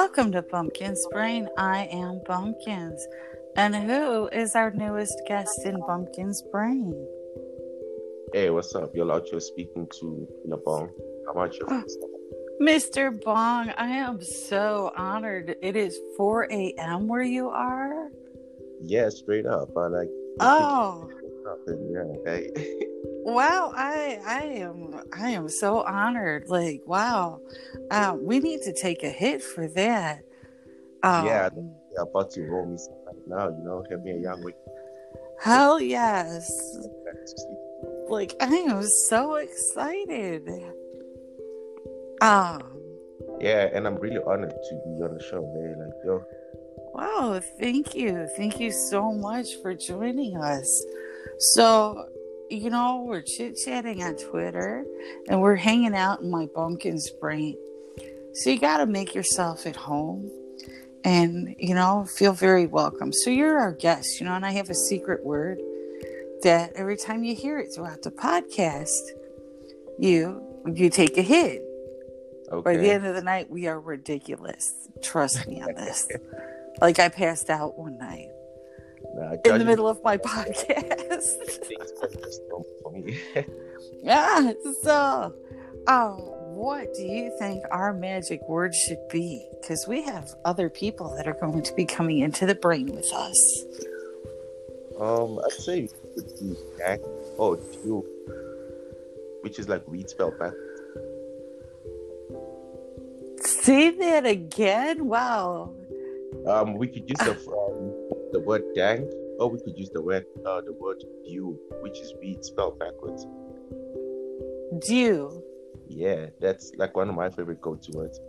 Welcome to Bumpkin's Brain. I am Bumpkins. And who is our newest guest in Bumpkin's Brain? Hey, what's up? You're out here speaking to Labong. How about you? Mr. Bong, I am so honored. It is 4 a.m. where you are? Yeah, straight up. I like. Oh. Yeah. Hey. wow i i am i am so honored like wow. Um, we need to take a hit for that. Um, yeah yeah about to roll me right now you know him being young with hell yes. Like i am so excited. Um yeah and i'm really honored to be on the show man like yo. Wow thank you. Thank you so much for joining us so you know, we're chit chatting on Twitter and we're hanging out in my bumpkin's brain. So you got to make yourself at home and, you know, feel very welcome. So you're our guest, you know, and I have a secret word that every time you hear it throughout the podcast, you you take a hit. Okay. By the end of the night, we are ridiculous. Trust me on this. like I passed out one night. Nah, in the middle of my podcast. yeah. So, um, what do you think our magic word should be? Because we have other people that are going to be coming into the brain with us. Um, I'd say Jack or you, which is like weed spelled back. Say that again. Wow. Um, we could use the um, the word dank, or we could use the word uh, the word dew, which is weed spelled backwards. Dew. Yeah, that's like one of my favorite go-to words.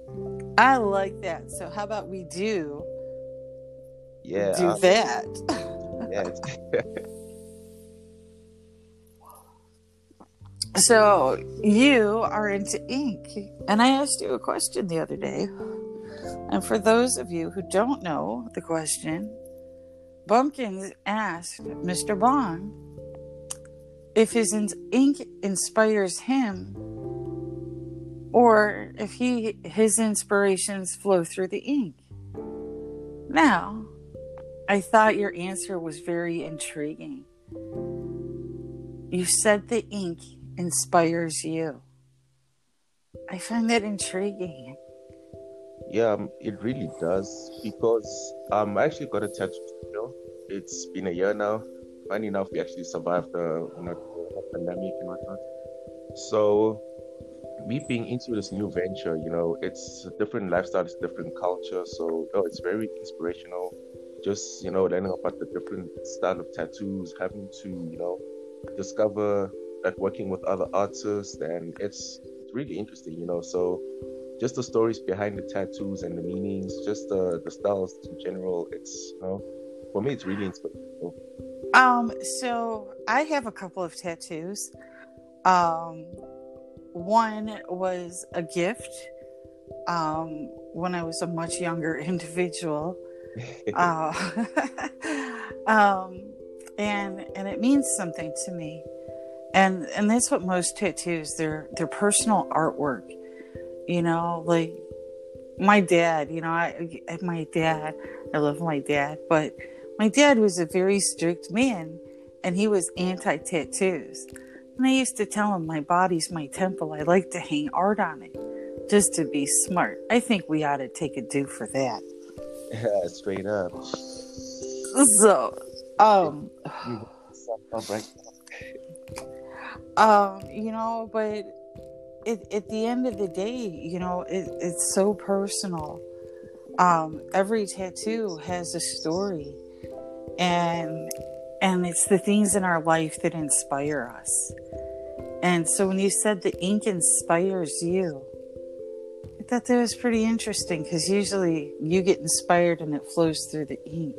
I like that. So how about we do? Yeah. Do um, that. yeah. so you are into ink, and I asked you a question the other day. And for those of you who don't know the question, Bumpkins asked Mr. Bong if his ink inspires him or if he his inspirations flow through the ink. Now, I thought your answer was very intriguing. You said the ink inspires you. I find that intriguing. Yeah, um, it really does because um, I actually got a tattoo it's been a year now. Funny enough, we actually survived the, you know, pandemic and whatnot. So, me being into this new venture, you know, it's a different lifestyle, it's different culture. So, oh, it's very inspirational. Just, you know, learning about the different style of tattoos, having to, you know, discover like working with other artists, and it's it's really interesting, you know. So, just the stories behind the tattoos and the meanings, just the the styles in general. It's you know for me, it's really inspirational. Um, so I have a couple of tattoos. Um, one was a gift um, when I was a much younger individual. uh, um, and and it means something to me. And and that's what most tattoos they're they're personal artwork. You know, like my dad, you know, I my dad, I love my dad, but my dad was a very strict man and he was anti tattoos. And I used to tell him, My body's my temple. I like to hang art on it just to be smart. I think we ought to take a do for that. Yeah, straight up. So, um, um, you know, but it, at the end of the day, you know, it, it's so personal. Um, every tattoo has a story and and it's the things in our life that inspire us. And so when you said the ink inspires you, I thought that was pretty interesting because usually you get inspired and it flows through the ink.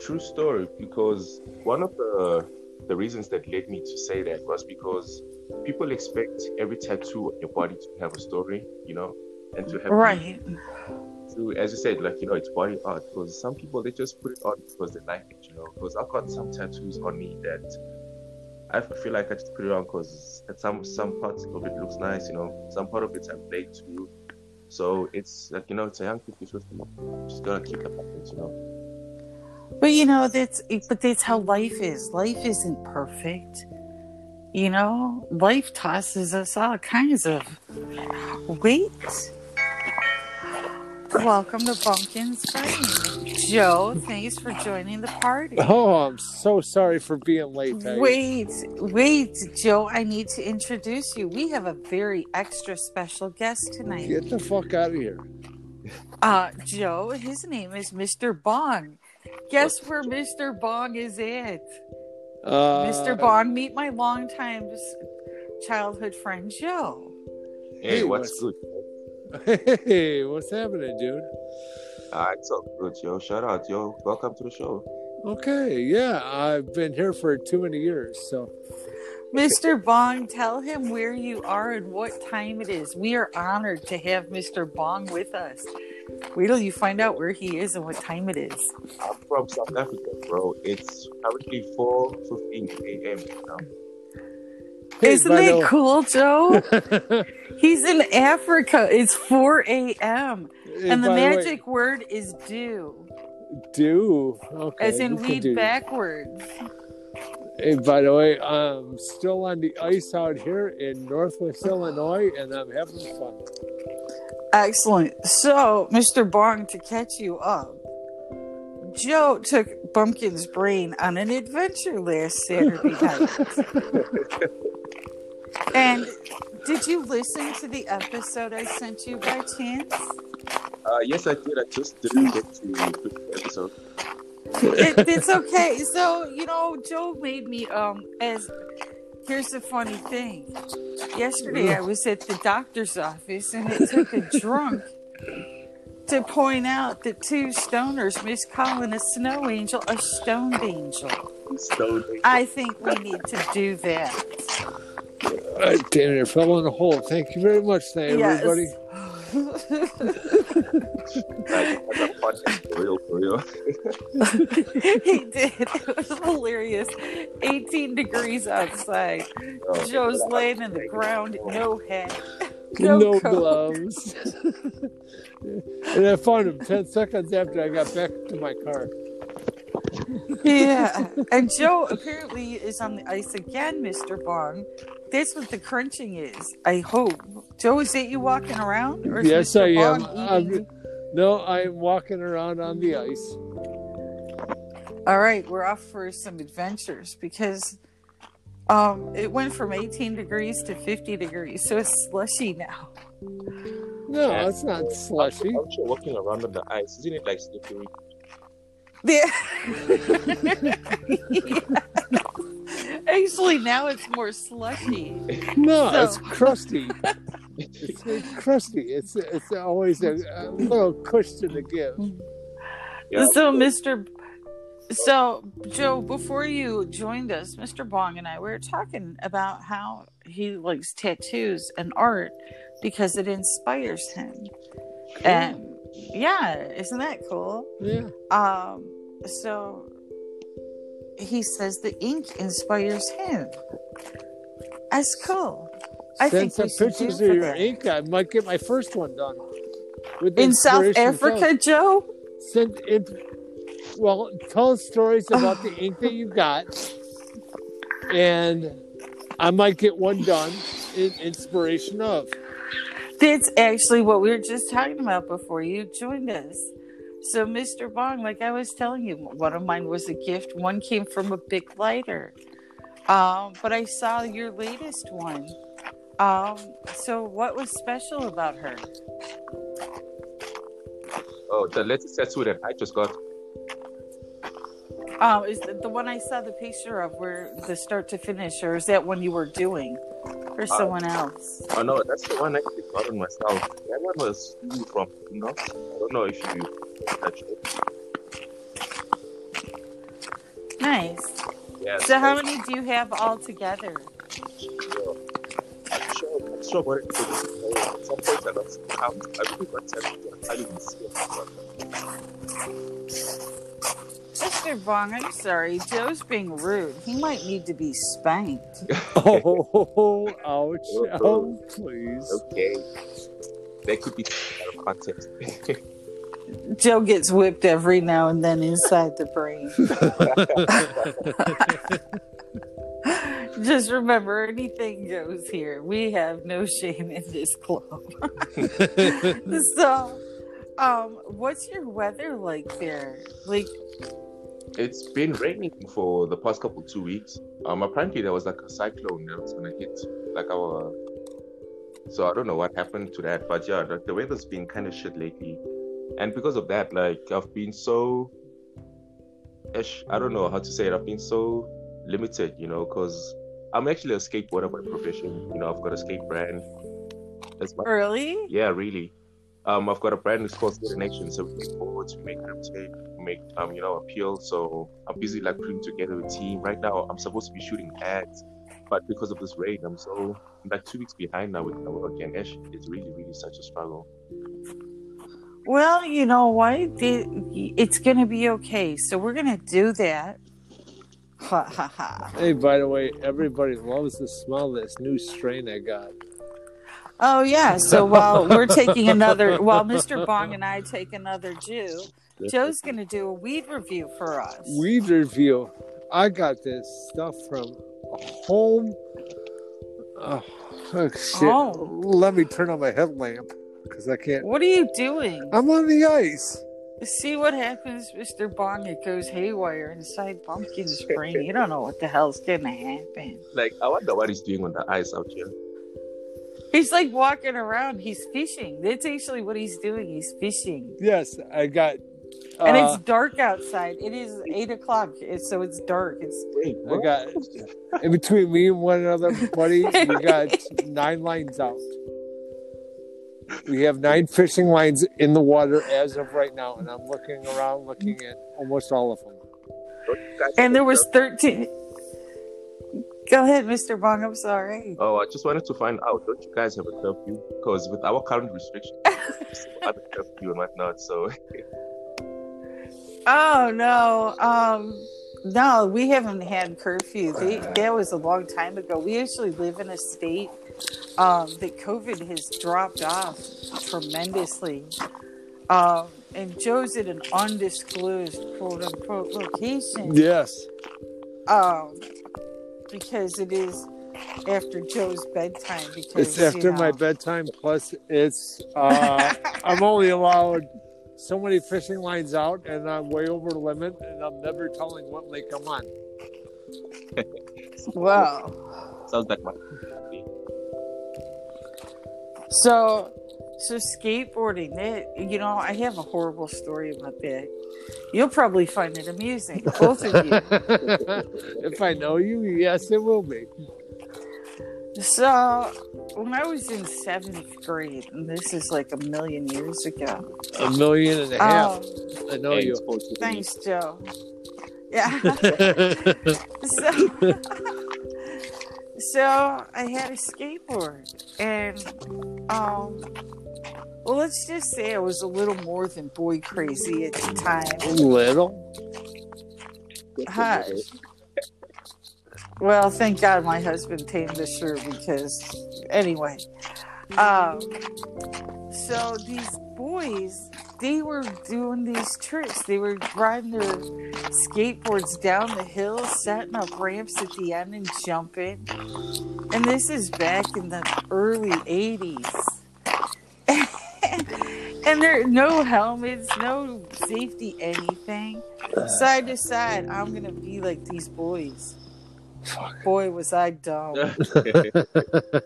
True story, because one of the the reasons that led me to say that was because people expect every tattoo on your body to have a story, you know, and to have right to, as you said, like you know, it's body art. Because some people they just put it on because they like it, you know. Because I've got some tattoos on me that I feel like I just put it on because at some some parts of it looks nice, you know. Some part of it I'm played too. So it's like you know, it's a young people just just gotta keep the balance, you know. But you know, that's but that's how life is. Life isn't perfect. You know, life tosses us all kinds of weight. Welcome to Bumpkins Brain. Joe, thanks for joining the party. Oh, I'm so sorry for being late. Peggy. Wait, wait, Joe, I need to introduce you. We have a very extra special guest tonight. Get the fuck out of here. Uh, Joe, his name is Mr. Bong. Guess where Mr. Bong is at? Uh, Mr. Bong, meet my longtime s- childhood friend Joe. Hey, Hey, what's what's- good? Hey, what's happening, dude? Ah, it's all good, yo. Shout out, yo. Welcome to the show. Okay, yeah, I've been here for too many years, so Mr. Bong, tell him where you are and what time it is. We are honored to have Mr. Bong with us. Wait till you find out where he is and what time it is. I'm from South Africa, bro. It's currently 4:15 a.m. now. Hey, Isn't by it cool, Joe? He's in Africa. It's 4 a.m. Hey, And the by way, magic word is do, do okay, as in you can weed backwards. Hey, by the way, I'm still on the ice out here in Northwest Illinois, and I'm having fun. Excellent. So, Mr. Bong, to catch you up, Joe took Bumpkin's brain on an adventure last Saturday night. and did you listen to the episode I sent you by chance? Uh, yes, I did. I just didn't get to the episode. It, it's okay. So, you know, Joe made me um as here's the funny thing. Yesterday I was at the doctor's office and it took a drunk to point out that two stoners miss miscalling a snow angel a stoned angel. So, I think we need to do that. Damn it, I fell in a hole. Thank you very much, thank Yes. everybody. Like, as a podcast, for real, real. he did. It was hilarious. 18 degrees outside. Oh, Joe's laying in the ground, no hat, No, no, gloves. and I found him 10 seconds after I got back to my car. Yeah. And Joe apparently is on the ice again, Mr. Bong. That's what the crunching is. I hope. Joe, is that you walking around? Or is Yes, Mr. I am. Bong I'm- No, I'm walking around on the ice. All right, we're off for some adventures because um, it went from 18 degrees to 50 degrees, so it's slushy now. No, it's not slushy. I'm sure walking around on the ice, isn't it like slippery? Yeah. Actually, now it's more slushy. No, So- it's crusty. It's, it's crusty. It's it's always a, a little cushion to give. Yeah. So, Mr. So, Joe, before you joined us, Mr. Bong and I we were talking about how he likes tattoos and art because it inspires him. And yeah, isn't that cool? Yeah. Um, so he says the ink inspires him. That's cool. I Send think some we should do pictures of your that. ink. I might get my first one done. With the in South Africa, Joe. Send it. Well, tell stories about the ink that you got, and I might get one done in inspiration of. That's actually what we were just talking about before you joined us. So, Mr. Bong, like I was telling you, one of mine was a gift. One came from a big lighter. Um, but I saw your latest one. Um, so what was special about her? Oh, the latest tattoo that I just got. Um, is the, the one I saw the picture of where the start to finish, or is that one you were doing, or someone else? Oh no, that's the one I actually got on myself. That one was from, you know. I don't know if you touched. Nice. Yeah. So, how many do you have all together? I'm sure, I'm sure what it is. At some point I lost count. I really got tattooed. I can't see it. Mr. Bong, I'm sorry. Joe's being rude. He might need to be spanked. Oh, ouch! Oh, please. Okay. That could be. out of context. Joe gets whipped every now and then inside the brain. Just remember, anything goes here. We have no shame in this club. so, um, what's your weather like there? Like, it's been raining for the past couple two weeks. Um, apparently there was like a cyclone that was gonna hit like our. So I don't know what happened to that, but yeah, like the weather's been kind of shit lately, and because of that, like I've been so. I don't know how to say it. I've been so limited, you know, because I'm actually a skateboarder by profession. You know, I've got a skate brand. That's my, really? yeah, really. Um, I've got a brand that's called Skate Nation, so we make boards, we make tape, we make um, you know, appeal. So I'm busy like putting together a team. Right now, I'm supposed to be shooting ads, but because of this rain, I'm so I'm like two weeks behind now with my work, and it's really, really such a struggle. Well, you know what? The- It's going to be okay. So we're going to do that. Ha ha ha. hey, by the way, everybody loves the smell of this new strain I got. Oh yeah. So while we're taking another, while Mr. Bong and I take another Jew, Joe's going to do a weed review for us. Weed review. I got this stuff from home. Oh, oh, shit. Oh. Let me turn on my headlamp because I can't. What are you doing? I'm on the ice. See what happens, Mr. Bong. It goes haywire inside Bumpkin's brain. You don't know what the hell's going to happen. Like, I wonder what he's doing on the ice out here. He's like walking around. He's fishing. That's actually what he's doing. He's fishing. Yes, I got. Uh, And it's dark outside. It is eight o'clock, it's, so it's dark. It's Wait, I got in between me and one another, buddy. We got nine lines out. We have nine fishing lines in the water as of right now, and I'm looking around, looking at almost all of them. Don't you guys and there was thirteen. Go ahead, Mr. Bong. I'm sorry. Oh, I just wanted to find out. Don't you guys have a curfew? Because with our current restrictions, we have a curfew and whatnot. So Oh no, um, no, we haven't had curfew. They, that was a long time ago. We actually live in a state um, that COVID has dropped off tremendously. Um, and Joe's at an undisclosed quote unquote location. Yes. Um, because it is after Joe's bedtime. Because It's after you my bedtime. Plus, it's uh, I'm only allowed so many fishing lines out, and I'm way over the limit, and I'm never telling what lake I'm on. Wow. sounds like my So, so skateboarding. That you know, I have a horrible story about that. You'll probably find it amusing, both of you. if I know you, yes, it will be. So, when I was in seventh grade, and this is like a million years ago. A million and a half. Um, I know you. it's supposed to be- thanks, Joe. Yeah. so, so I had a skateboard, and um, well, let's just say I was a little more than boy crazy at the time. Little. Hush. Well, thank God my husband tamed the shrew because, anyway. Um, so these boys, they were doing these tricks. They were riding their skateboards down the hill, setting up ramps at the end and jumping. And this is back in the early 80s. and there are no helmets, no safety, anything. Side to side, I'm gonna be like these boys. Fuck. Boy, was I dumb.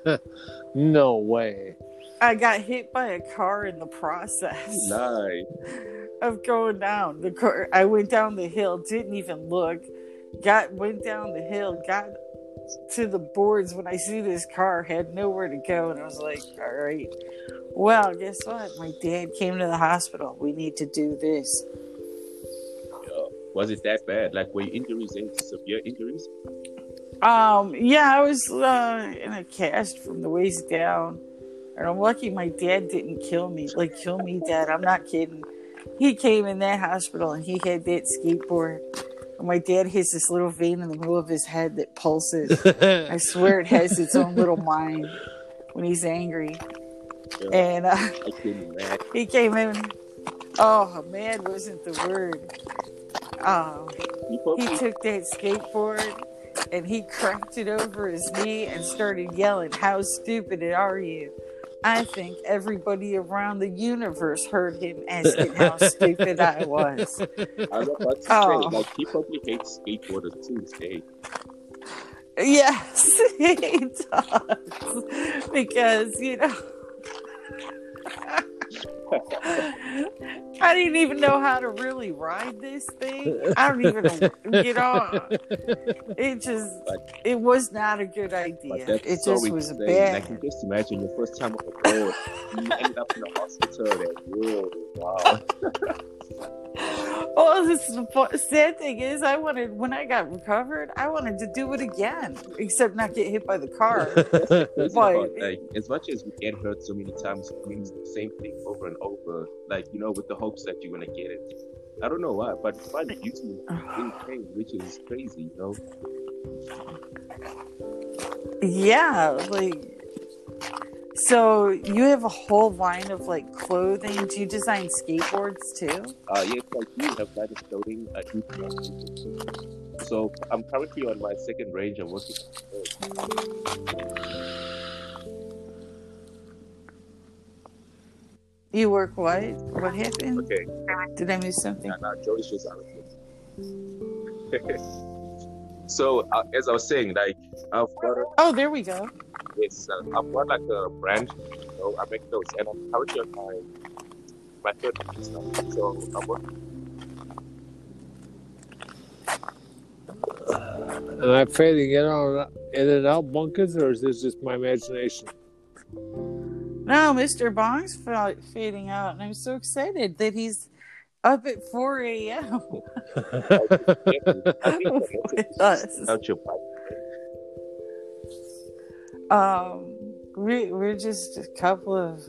no way. I got hit by a car in the process nice. of going down. The car, I went down the hill, didn't even look. Got went down the hill, got to the boards when I see this car, had nowhere to go, and I was like, "All right, well, guess what? My dad came to the hospital. We need to do this." Was it that bad? Like, were your injuries any severe injuries? Um, yeah, I was uh, in a cast from the waist down, and I'm lucky my dad didn't kill me. Like kill me, dad. I'm not kidding. He came in that hospital and he had that skateboard. And my dad has this little vein in the middle of his head that pulses. I swear it has its own little mind when he's angry. Yeah. and uh, I came mad. he came in. Oh, mad wasn't the word. Um, he took that skateboard and he cracked it over his knee and started yelling, "How stupid are you?" I think everybody around the universe heard him asking how stupid I was. I was Oh. say, like, he probably hates skateboarders to this day. Yes, he does. Because, you know, I didn't even know how to really ride this thing. I don't even, you know, it just, it was not a good idea. that's It just was say. bad. I can just imagine your first time on the board, you ended up in the hospital. That whoa, wow. Well, this the sad thing is, I wanted when I got recovered, I wanted to do it again, except not get hit by the car. But- like, as much as we get hurt so many times, it means the same thing over and over. Like, you know, with the hopes that you're to get it. I don't know why, but it's fun usually in pain, which is crazy, you know? Yeah, like so you have a whole line of like clothing. Do you design skateboards too? Uh, yes, I do have that clothing. I do have So I'm currently on my second range. I'm working. You work what? What happened? Okay, Did I miss something? yeah, now Joey's just out of it. So uh, as I was saying, like I've got a, Oh, there we go. yes, uh, I've got like a brand. You know, I make those, and I'm currently on my my third business now. So I'm working. Am I fading in on in and out Bumpkins, or is this just my imagination? No, Mr. Bong's fa- fading out, and I'm so excited that he's up at 4 a.m. I with us. your pipe. Um, we we're just a couple of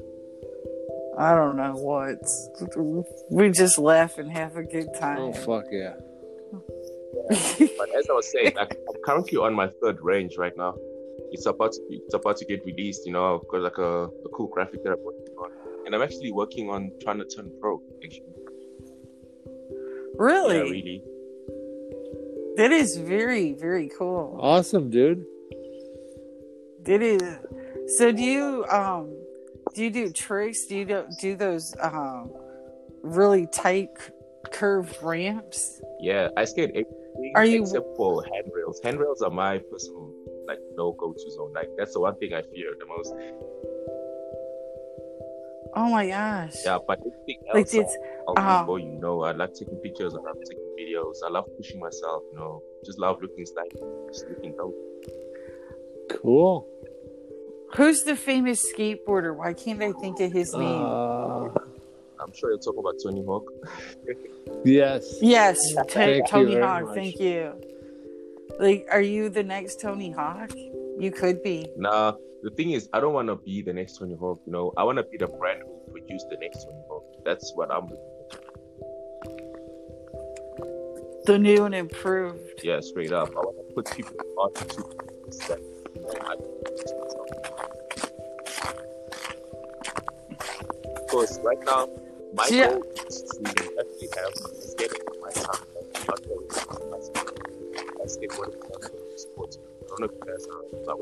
I don't know what. We just laugh and have a good time. Oh fuck yeah! But as I was saying, like, I'm currently on my third range right now. It's about to it's about to get released. You know, I've got like a, a cool graphic that I'm working on, and I'm actually working on trying to turn pro. Actually, really? yeah, really. That is very very cool. Awesome, dude. It is. So do you um do you do tricks? Do you do, do those um really tight curved ramps? Yeah, I skate everything Are you- except for handrails. Handrails are my personal like no go to zone. Like that's the one thing I fear the most. Oh my gosh! Yeah, but everything Like else, it's I'll, I'll uh-huh. do you know. I like taking pictures. I love taking videos. I love pushing myself. You know, just love looking stylish, just looking dope. Cool. who's the famous skateboarder? Why can't I think of his name? Uh, I'm sure you're talking about Tony Hawk. yes. yes, T- Tony Hawk. much. Thank you. Like, are you the next Tony Hawk? You could be. Nah, the thing is, I don't want to be the next Tony Hawk. You know, I want to be the brand who produced the next Tony Hawk. That's what I'm. The new and improved. Yeah, straight up. I want to put people on to know, I because right now, my Yeah. goal is to actually have skate my time. Not going to my sport. I skateboard in sports. I don't know if you guys are that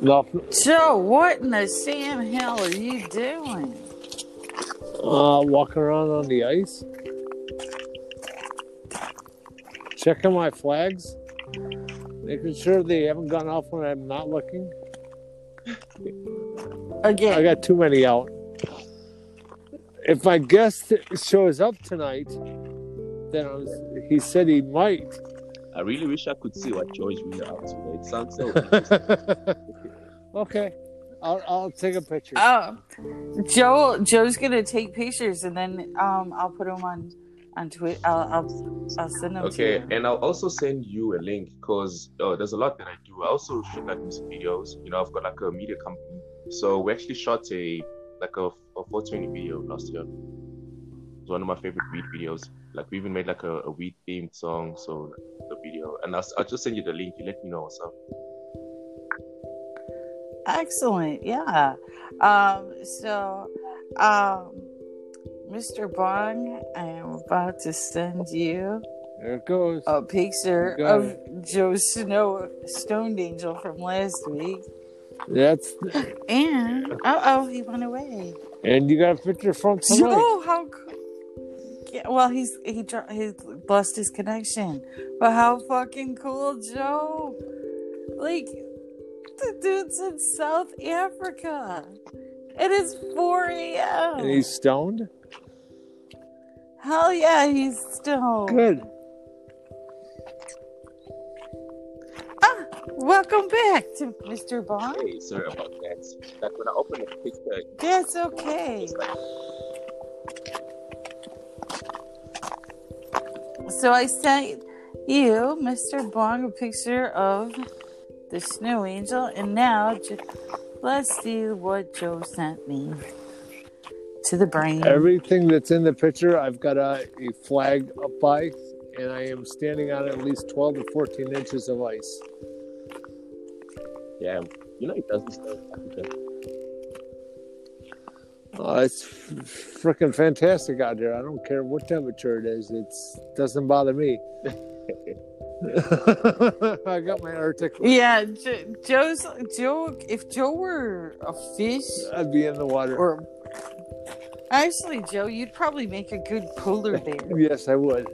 Nothing. Joe, what in the Sam hell are you doing? Uh, walking around on the ice. Checking my flags. Making sure they haven't gone off when I'm not looking. Again. I got too many out. If my guest shows up tonight, then was, he said he might. I really wish I could see what George really up to. It sounds so okay, I'll I'll take a picture. Oh, Joe. Joe's gonna take pictures and then um, I'll put them on on Twitter. I'll, I'll I'll send them Okay, to you. and I'll also send you a link because uh, there's a lot that I do. I also shoot like music videos. You know, I've got like a media company, so we actually shot a like a, a 420 video last year. It's one of my favorite beat videos. Like we even made like a, a weed themed song, so the video. And I'll, I'll just send you the link. You let me know what's up. Excellent. Yeah. Um, so, um, Mr. Bong, I am about to send you There it goes. a picture You got of Joe Snow, Stoned Angel from last week. That's And, uh oh, he went away. and you got a picture from tonight. Joe, how cool. Yeah, well, he's he dro- he lost his connection, but how fucking cool, Joe! Like the dude's in South Africa. It is four a.m. And he's stoned. Hell yeah, he's stoned. Good. Ah, welcome back to Mr. Bong. Hey, sorry about that. That when I open the picture, That's okay. It's like So I sent you, Mr. Bong, a picture of the snow angel, and now j- let's see what Joe sent me to the brain. Everything that's in the picture, I've got a, a flag up by, and I am standing on at least 12 to 14 inches of ice. yeah, you know, it doesn't. stuff. Africa. Oh, it's freaking fantastic out there. I don't care what temperature it is. It doesn't bother me. I got my Arctic. Yeah, Joe's Joe. If Joe were a fish, I'd be in the water. or actually, Joe, you'd probably make a good polar bear. yes, I would.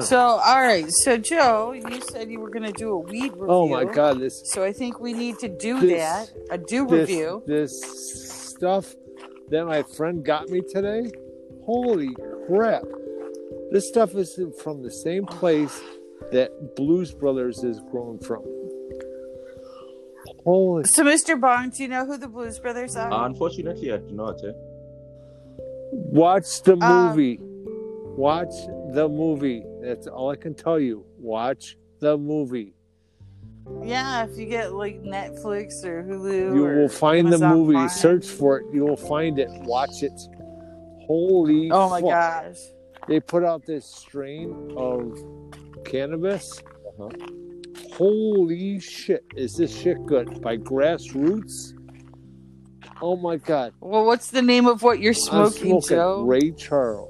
So, all right. So, Joe, you said you were going to do a weed review. Oh my god, this So I think we need to do This- that. A do this, review. this stuff that my friend got me today. Holy crap! This stuff is from the same place that Blues Brothers is grown from. Holy! So, Mr. Bong, do you know who the Blues Brothers are? Uh, unfortunately, I do not. Eh? Watch the Um, movie. Watch the movie. That's all I can tell you. Watch the movie. yeah, if you get like Netflix or Hulu, You or will find Amazon the movie. Prime. Search for it. You will find it. Watch it. Holy! Oh my fuck. gosh! They put out this strain of cannabis. Uh-huh. Holy shit! Is this shit good? By Grassroots. Oh my god! Well, what's the name of what you're I'm smoking, Joe? Ray Charles.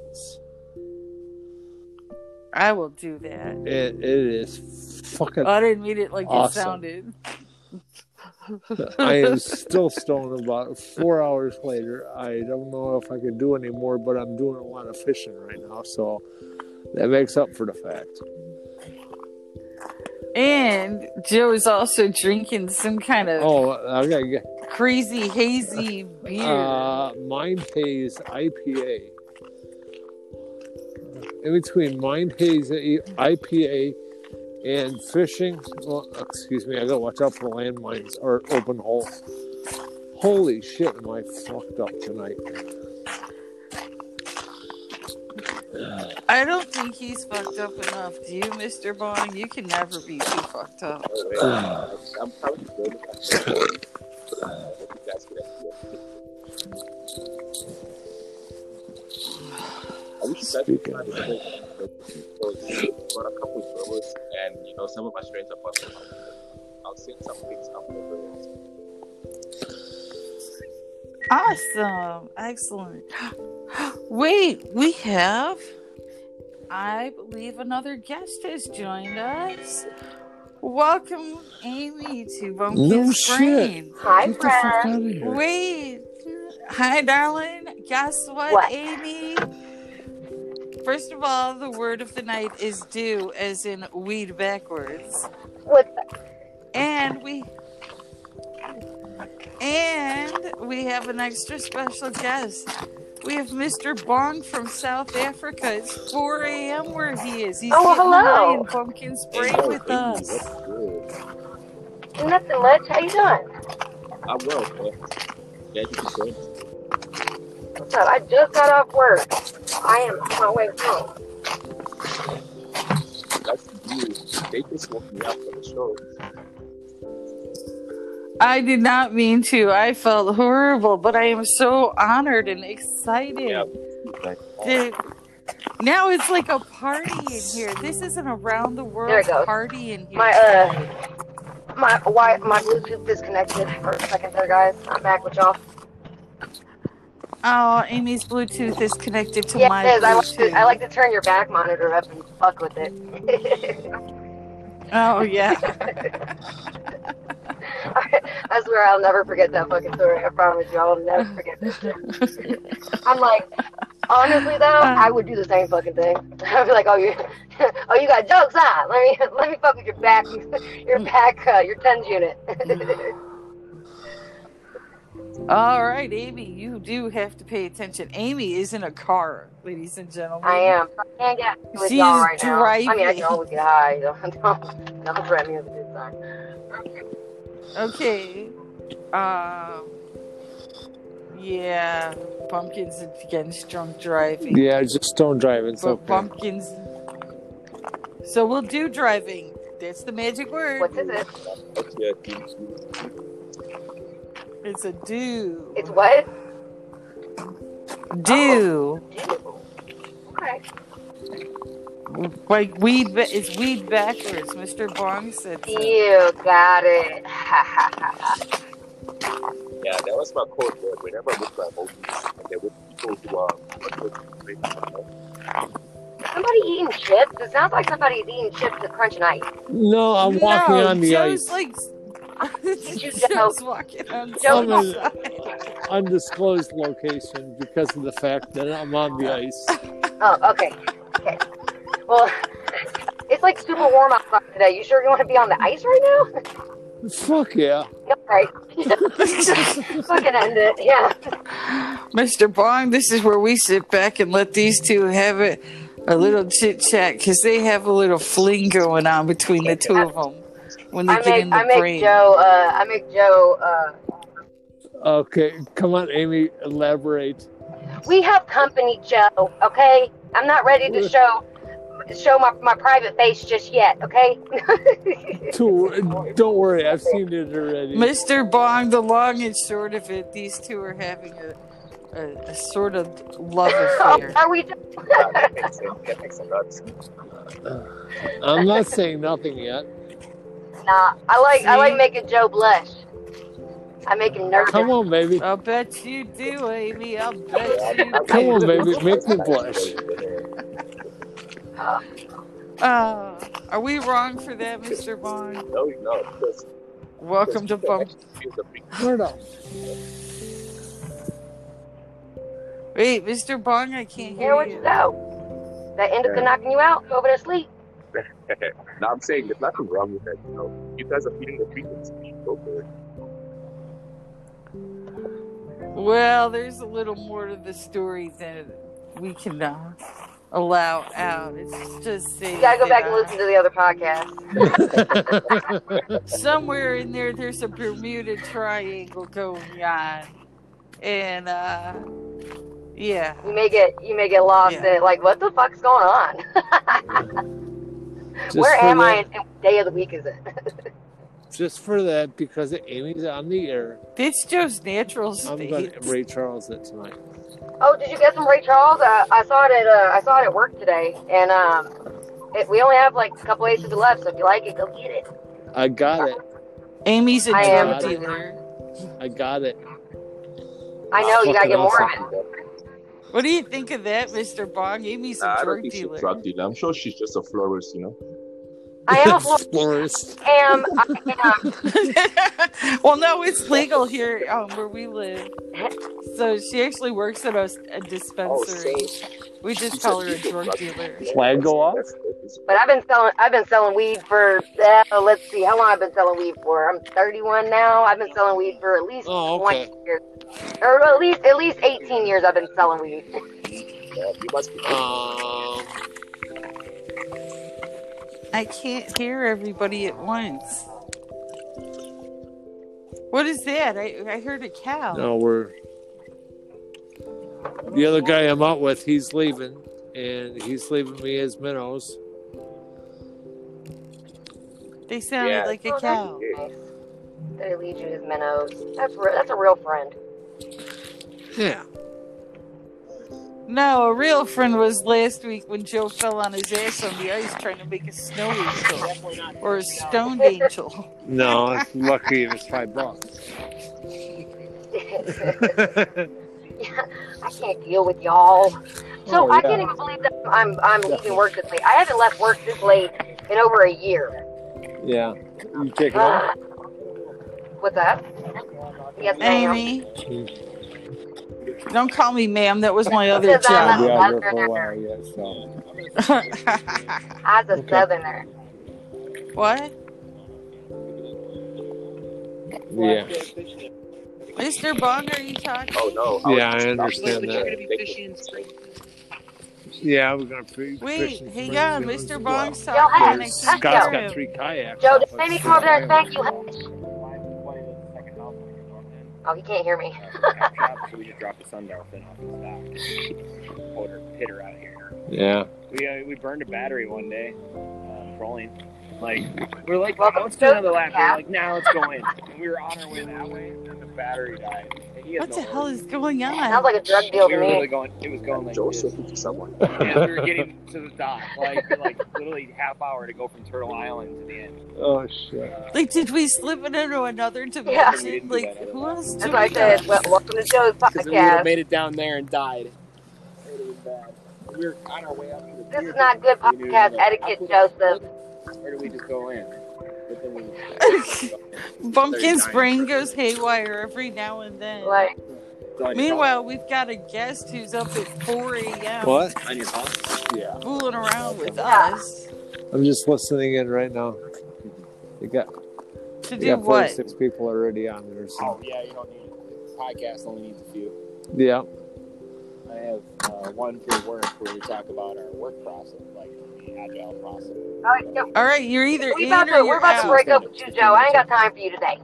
I will do that. It, it is fucking. I didn't mean it like Awesome. it sounded. I am still stoned about four hours later. I don't know if I can do anymore, but I'm doing a lot of fishing right now, so that makes up for the fact. And Joe is also drinking some kind of Oh, I gotta get crazy hazy beer. uh, Mind Haze IPA. In between Mind Haze IPA and fishing, well, excuse me, I gotta watch out for landmines or open holes. Holy shit, am I fucked up tonight? I don't think he's fucked up enough. Do you, Mr. Bong? You can never be too fucked up. Uh, I'm probably going to what you guys could actually I wish you guys could Speaking find of- it because got a couple of growers and you know some of my strains are possible. I'll send some things up Awesome. Excellent. Wait, we have, I believe, another guest has joined us. Welcome, Amy, to Bumpkin's No shit. Brain. Hi, Get the fuck out friend. Wait. Hi, darling. Guess what, What? Amy? First of all, the word of the night is do, as in weed backwards. What's that? And we and we have an extra special guest. We have Mr. Bong from South Africa. It's 4 a.m. where he is. He's Oh, hello. high in Bumpkin's Brain Hey, with us. Nothing much. How you doing? I'm well, man. Yeah, you can join. What's up? I just got off work. I am on my way home. That's you. They just woke me up for the show. I did not mean to. I felt horrible, but I am so honored and excited. Yeah. Like, Dude, now it's like a party in here. This is an around the world party in here. My uh, my why my Bluetooth disconnected for a second there, guys. I'm back with y'all. Oh, Amy's Bluetooth is connected to yeah, my it is. I like to I like to turn your back monitor up and fuck with it. Oh yeah. I swear I'll never forget that fucking story. I promise you, I'll never forget this shit. I'm like, honestly though, I would do the same fucking thing. I'd be like, oh you, oh you got jokes, huh? Let me let me fuck with your back, your back, uh, your tens unit. All right, Amy, you do have to pay attention. Amy is in a car, ladies and gentlemen. I am. I can't get with She y'all is right now. I mean, I driving. can always get high. Don't don't, don't threaten me with a good time. Okay. Um. Yeah, pumpkins against drunk driving. Yeah, just don't drive. It's but okay. pumpkins. So we'll do driving. That's the magic word. What is it? Yeah, It's a do. It's what? Do. Oh, okay. Like weed. ba- It's weed backwards. Mr. Bong said. so. You got it. yeah, that was my code word. Whenever I look at movies, and there were people who are um, Somebody eating chips? It sounds like somebody's eating chips with crunch and ice. No, I'm walking No, on the Joe's ice. like. you Joe's walking on Joe's the walking- Undisclosed location because of the fact that I'm on the ice. Oh, okay. Okay. Well, it's like super warm outside today. You sure you want to be on the ice right now? Fuck yeah. Yep, right. Fucking end it. Yeah. Mr. Bong, this is where we sit back and let these two have it a little chit chat because they have a little fling going on between the two of them when they I get make in the I make brain. Joe. Uh, I make Joe. Uh, Okay, come on, Amy, elaborate. we have company, Joe. Okay. I'm not ready to show show my, my private face just yet. Okay. Don't worry, I've seen it already. Mr. Bong, the long and short of it, these two are having a, a, a sort of love oh, affair. are we? that makes sense. That makes a lot. I'm not saying nothing yet. Nah. I like I like making Joe blush. I make him nervous. Come on, baby. I'll bet you do, Amy. I'll bet you Come on, baby. Make me blush. Uh, are we wrong for that, Mr. Bong? No, no, because Welcome to Bump. feels a big Word up. Wait, Mr. Bong, I can't Here hear what you you. go. That ended up knocking you out. Go over to sleep. now I'm saying there's nothing wrong with that. You know, you guys are feeling the frequency. Go for it. Well, there's a little more to the story than we can uh, allow out. It's just saying You gotta go that, back and uh, listen to the other podcast. somewhere in there there's a Bermuda Triangle going on, and uh, yeah, You may get you may get lost Yeah. in it. Like, what the fuck's going on? Just Where am that, I and what day of the week is it? Just for that, because Amy's on the air, it's Joe's natural I'm state. going to Ray Charles it tonight. oh, did you get some Ray Charles? Uh, I saw it at uh, I saw it at work today, and um, it, we only have like a couple aces left. So if you like it, go get it. I got it. Amy's a I drug dealer. I got it. I know you gotta Fucking get more awesome. of it. What do you think of that, Mr. Bong? Amy's a Nah, I don't drug think she's a drug dealer. I'm sure she's just a florist, you know. I am a florist. Florist. Am I am. well, no, it's legal here um, where we live. So she actually works at a, a dispensary. we just call her a drug drug dealer. Flag go off? That's- that's- But I've been selling. I've been selling weed for. Uh, let's see, how long I've been selling weed for? I'm 31 now. I've been selling weed for at least Oh, 20 years, or at least at least 18 years. I've been selling weed. yeah, you must be. Um, I can't hear everybody at once. What is that? I, I heard a cow. no, we're. The other guy I'm out with, he's leaving, and he's leaving me his minnows. They sounded Yeah. like a Oh, cow. that's nice. They lead you his minnows. That's re- that's a real friend. Yeah. No, a real friend was last week when Joe fell on his ass on the ice trying to make a snow angel or a stoned angel. No, it's lucky it was five bucks. I can't deal with y'all. So Oh, I yeah. can't even believe that I'm I'm leaving work this late. I haven't left work this late in over a year. yeah. You take it off? Ah. What's that? Yes, ma'am. Amy, don't call me ma'am. That was my other Because I'm job. be out here for a while, yeah, so. I was a Okay. southerner. what? Yeah. Mr. Bong, are you talking? Oh no. Yeah, I understand that. Yeah, we're gonna fi- fish. Wait, and hang swim on. and Mr. as Bong's well. talking. Yo, and I hey, can't Scott's hear got three kayaks. Joe, off does of Amy come over there and thank you? Oh, he can't hear me. so we just dropped the Sun Dolphin off his back. Pulled her, hit her out here. Yeah. We uh, we burned a battery one day, trolling. Like we're like, Welcome let's to do another lap. yeah. We're like, now let's go in. And we were on our way that way, and the battery died. And he has What no the hell is going on? Sounds like a drug deal We to were literally me. going. It was going like Joseph this. to someone. Yeah, we were getting to the dock, like like literally half hour to go from Turtle Island to the end. Oh shit. Uh, like, did we slip it into another Yeah. dimension? Like, who else? That's do why I said, well, welcome to Joe's Because we would have made it down there and died. It would bad. We were on our way up This is not good podcast etiquette, how could we- Joseph. Where do we just go in? But then Bumpkin's brain goes haywire every now and then. Like, Meanwhile, we've got a guest who's up at 4 a.m. What? on your phone? Yeah. fooling around with Yeah. us. I'm just listening in right now. You got, To you do got what? 46 people already on there. Oh So. yeah, you don't need podcast. Only needs a few. Yeah. I have uh, one for work where we talk about our work process, like the agile process. all right, yo, All right, you're either we in about or to, we're you're about to break up with you, Joe. I ain't got time for you today.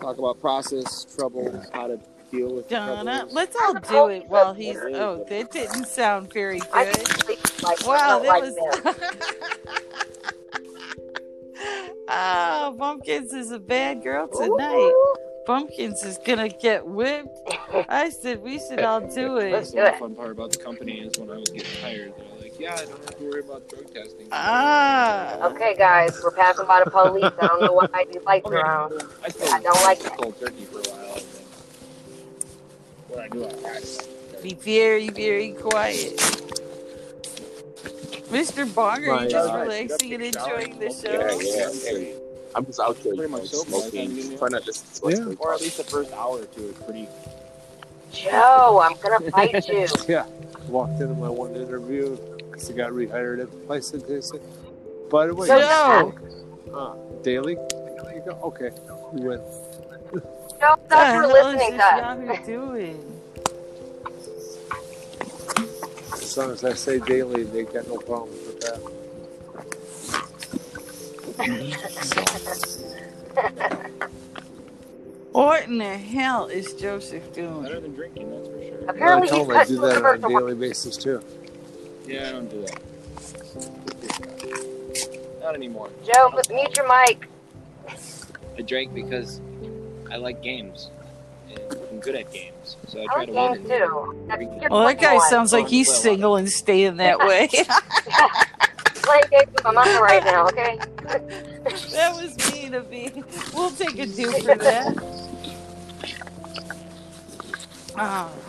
Talk about process, troubles, how to deal with Donna, troubles. let's all do it while he's. Oh, that didn't sound very good. can like, Wow, that like was. this. Ah, Bumpkins is a bad girl tonight. Ooh. Bumpkins is gonna get whipped. I said we should all do it. do it. fun part about the company is when I was getting hired, they're like, "Yeah, I don't have to worry about drug testing." Ah, Okay, guys, we're passing by the police. I don't know why these lights are on. I, stayed I don't like it. cold turkey for a while. And then when I knew I be very, very quiet. Mr. Bong, are you Right. just relaxing and enjoying the show? Yeah, yeah. Hey, I'm just out here, you Pretty know, much smoking, trying to listen to what's Yeah. or at least the first hour or two is pretty. Joe, I'm gonna fight you. Yeah. Walked into my one interview because I got rehired at the place that they said. By the way, Joe, uh, daily. You go. Okay. You win. Joe, what the thought you were hell is listening this to us. Doing? As long as I say daily, they got no problems with that. What in the hell is Joseph doing? Better than drinking, that's for sure. I Apparently, told he's them I cut do two that on a commercial. daily basis too. Yeah, I don't do that. Not anymore. Joe, m- mute your mic. I drank because I like games and I'm good at games, so I I try like to games win. too. That's- you're Well, that guy 21. sounds like he's single and staying that way. Playing games with my mind right now, okay? That was mean of me. We'll take a do for that. Ah. Oh.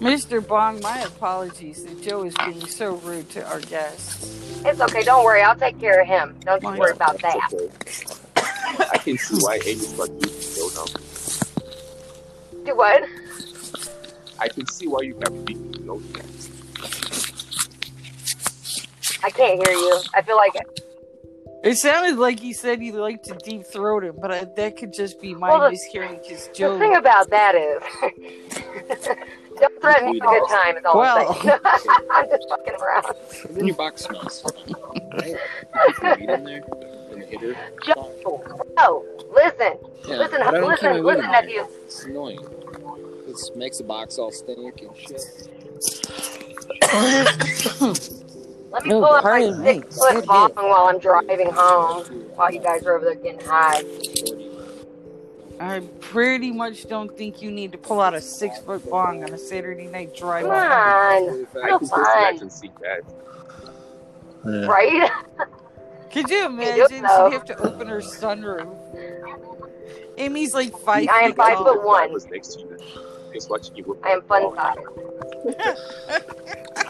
Mr. Bong, my apologies that Joe is being so rude to our guests. It's okay. Don't worry. I'll take care of him. Don't you Mine. worry about that. It's okay. I can see why Amy's got you don't know. Do what? I can see why you have big nose. I can't hear you. I feel like It sounded like he said he liked to deep throat him, but I, that could just be my Well, the- mishearing because the Joe. thing about that is, don't threaten me a good time. Is all Well. I'm. I'm just fucking around. Then your box smells. right? Keep your weed in there and hit her. Joe, no, listen, Yeah, listen, but I don't keep my listen, listen, in there. nephew. It's annoying. This makes the box all stink and shit. Let me Oh, pull up my six foot Good bong while I'm driving home. While you guys are over there getting high. I'm pretty much don't think you need to pull out a six foot bong on a Saturday night drive. Come on, I no can just fun, that. Yeah. right? Could you You imagine? She'd have to open her sunroof. Amy's like five. I am five foot one. I was next to you. Just watching you. I am fun size.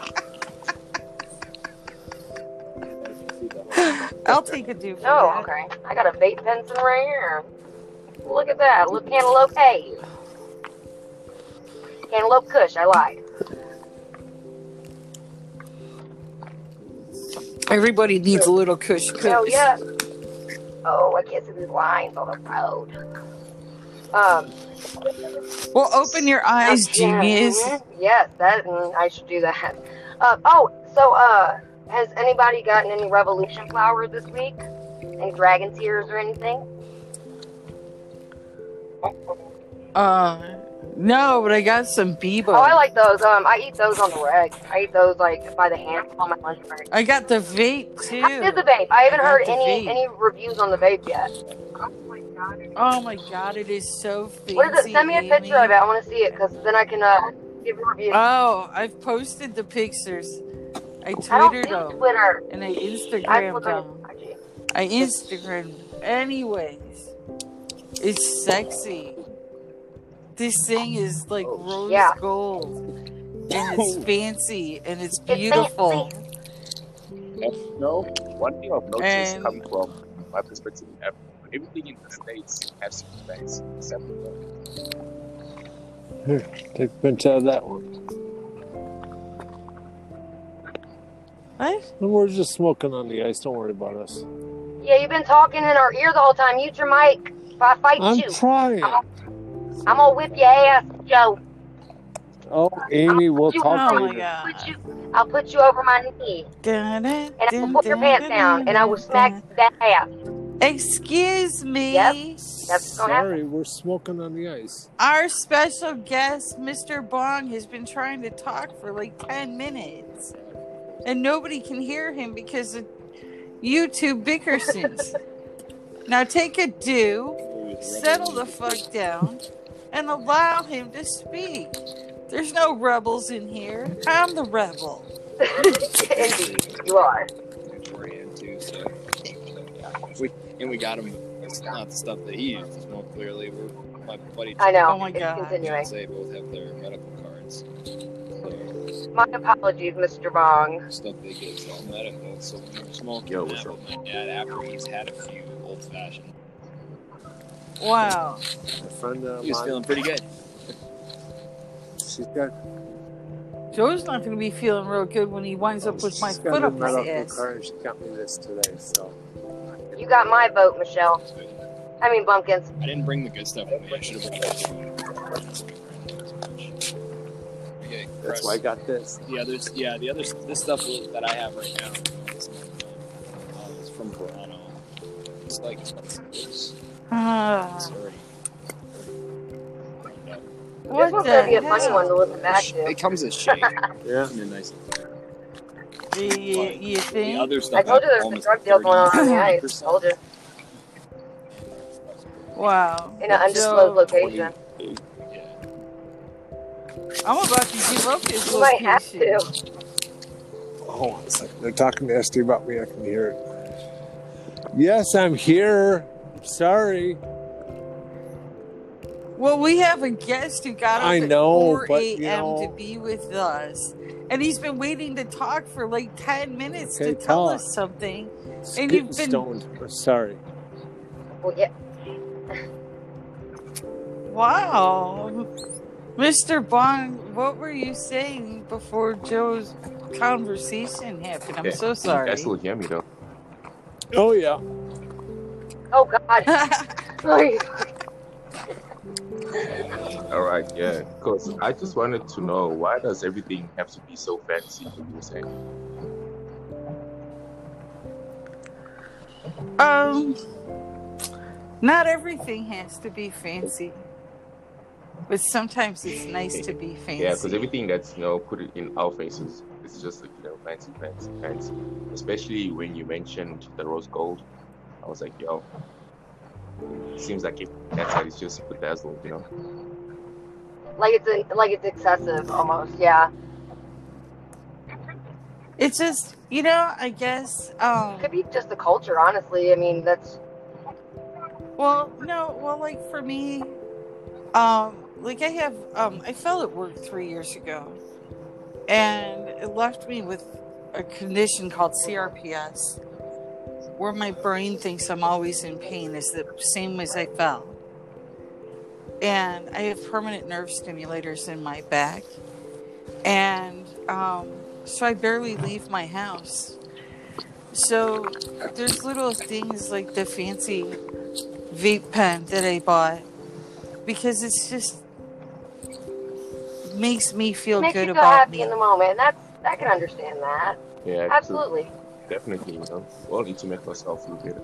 I'll take a do for Oh, that. okay. I got a vape pencil right here. Look at that. Look, Cantaloupe Haze. Cantaloupe Kush. I lied. Everybody needs a little kush kush. Oh yeah. Oh, I can't see these lines on the road. Um. Well, open your eyes, genius. mhm. Yes, that mm, I should do that. Uh, oh, so uh, has anybody gotten any revolution flowers this week? Any dragon tears or anything? Uh, no, but I got some Bebo. Oh, I like those. Um, I eat those on the reg. I eat those like by the hand on my lunch break. I got the vape too. How is the vape? I haven't I heard any vape. any reviews on the vape yet. Oh my god, it is so fancy. What is it? Send me a picture Amy. of it. I want to see it because then I can uh give a review. Oh, I've posted the pictures. I I don't twittered do them Twitter. and I I Instagrammed look them. on I Instagram. Anyways, it's sexy. This thing is like oh, rose Yeah. gold, and it's fancy and it's It's beautiful. And, no, one thing I've noticed And- coming from my perspective, everything in the states has to be fancy, except for Here, take a pinch out of that one. What? We're just smoking on the ice. Don't worry about us. Yeah, you've been talking in our ear the whole time. Mute your mic. If I fight I'm you, trying. I'm gonna whip your ass, Joe. Oh, Amy, we'll You- talk Oh my later. god. Put you, I'll put you over my knee, and I will pull your pants down, and I will smack that ass. Excuse me. Yep. That's gonna happen. Sorry, we're smoking on the ice. Our special guest, Mr. Bong, has been trying to talk for like 10 minutes. And nobody can hear him because of YouTube Bickersons. now take a do, settle the fuck down, and allow him to speak. There's no rebels in here. I'm the rebel. Indeed, you are. too. So we and we got him. It's not the stuff that he used. Well, clearly, we're my buddy. I know. Oh my it's God. continuing. They both have their medical cards. So My apologies, Mr. Bong. stuff they get is all medical. So when we're smoking Yo, what's up? with my dad after he's had a few old fashioned. Wow. A friend of He was mine, feeling pretty good. she's got, Joe's not going to be feeling real good when he winds up oh, with my she's got foot up his medical ass. card she got me this today. So You got my vote, Michelle. I mean, Bumpkins. I didn't bring the good stuff with me. I should have brought it. Okay, that's why I got this. The others, yeah, the others, this stuff that I have right now is uh, it's from Verano. It's like expensive. It's, it's already. what this the be a funny hell? one to listen back to. It comes as shade. Yeah. and a nice. Do you, you The think? other I stuff. told you there's a drug deal going on on the ice. Told you. Wow. In an Joe, undisclosed location. Yeah. I'm about to give up his You might have location. to. Oh, hold on a second. They're talking to nasty about me. I can hear it. Yes, I'm here. Sorry. Well, we have a guest who got up I at know, 4 but, a.m. you know- to be with us. And he's been waiting to talk for like 10 minutes Okay, to tell talk. us something. It's And you've been- stoned. Sorry. Well, yeah. Wow. Mr. Bong, what were you saying before Joe's conversation happened? I'm Yeah, so You sorry. guys still hear me though? Oh yeah. Oh God. All right, yeah. Because I just wanted to know why does everything have to be so fancy? You were saying. um, not everything has to be fancy. But sometimes it's nice to be fancy. Yeah, because everything that's you know put in our faces is just like you know fancy, fancy, fancy. Especially when you mentioned the rose gold, I was like, yo, seems like if that side is just bedazzled, you know. Like it's a, like it's excessive almost. Yeah. It's just, you know, I guess. Um, Could be just the culture, honestly. I mean, that's well, no, well, like for me, um, like I have, um, I fell at work three years ago, and it left me with a condition called CRPS, where my brain thinks I'm always in pain. Is the same as I fell, and I have permanent nerve stimulators in my back, and um, so I barely leave my house. So there's little things like the fancy vape pen that I bought because it's just makes me feel makes good you feel about happy me. in the moment. That's I can understand that. Yeah, Absolutely. Definitely, you know. We all need to make myself feel better.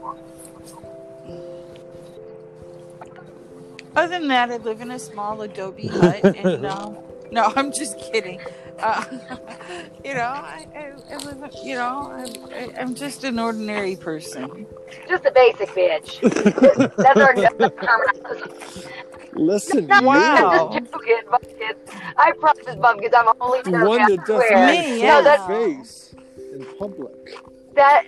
Other than that, I live in a small adobe hut, and no, no, I'm just kidding. Uh, you know, I, I, I live. You know, I'm, I, I'm just an ordinary person. Just a basic bitch. that's our that's our terminology. Listen, Wow. I'm just joking, bumpkins. I promise, bumpkins. I'm only the joking. one I that doesn't Me, yeah. a that's- face in public. that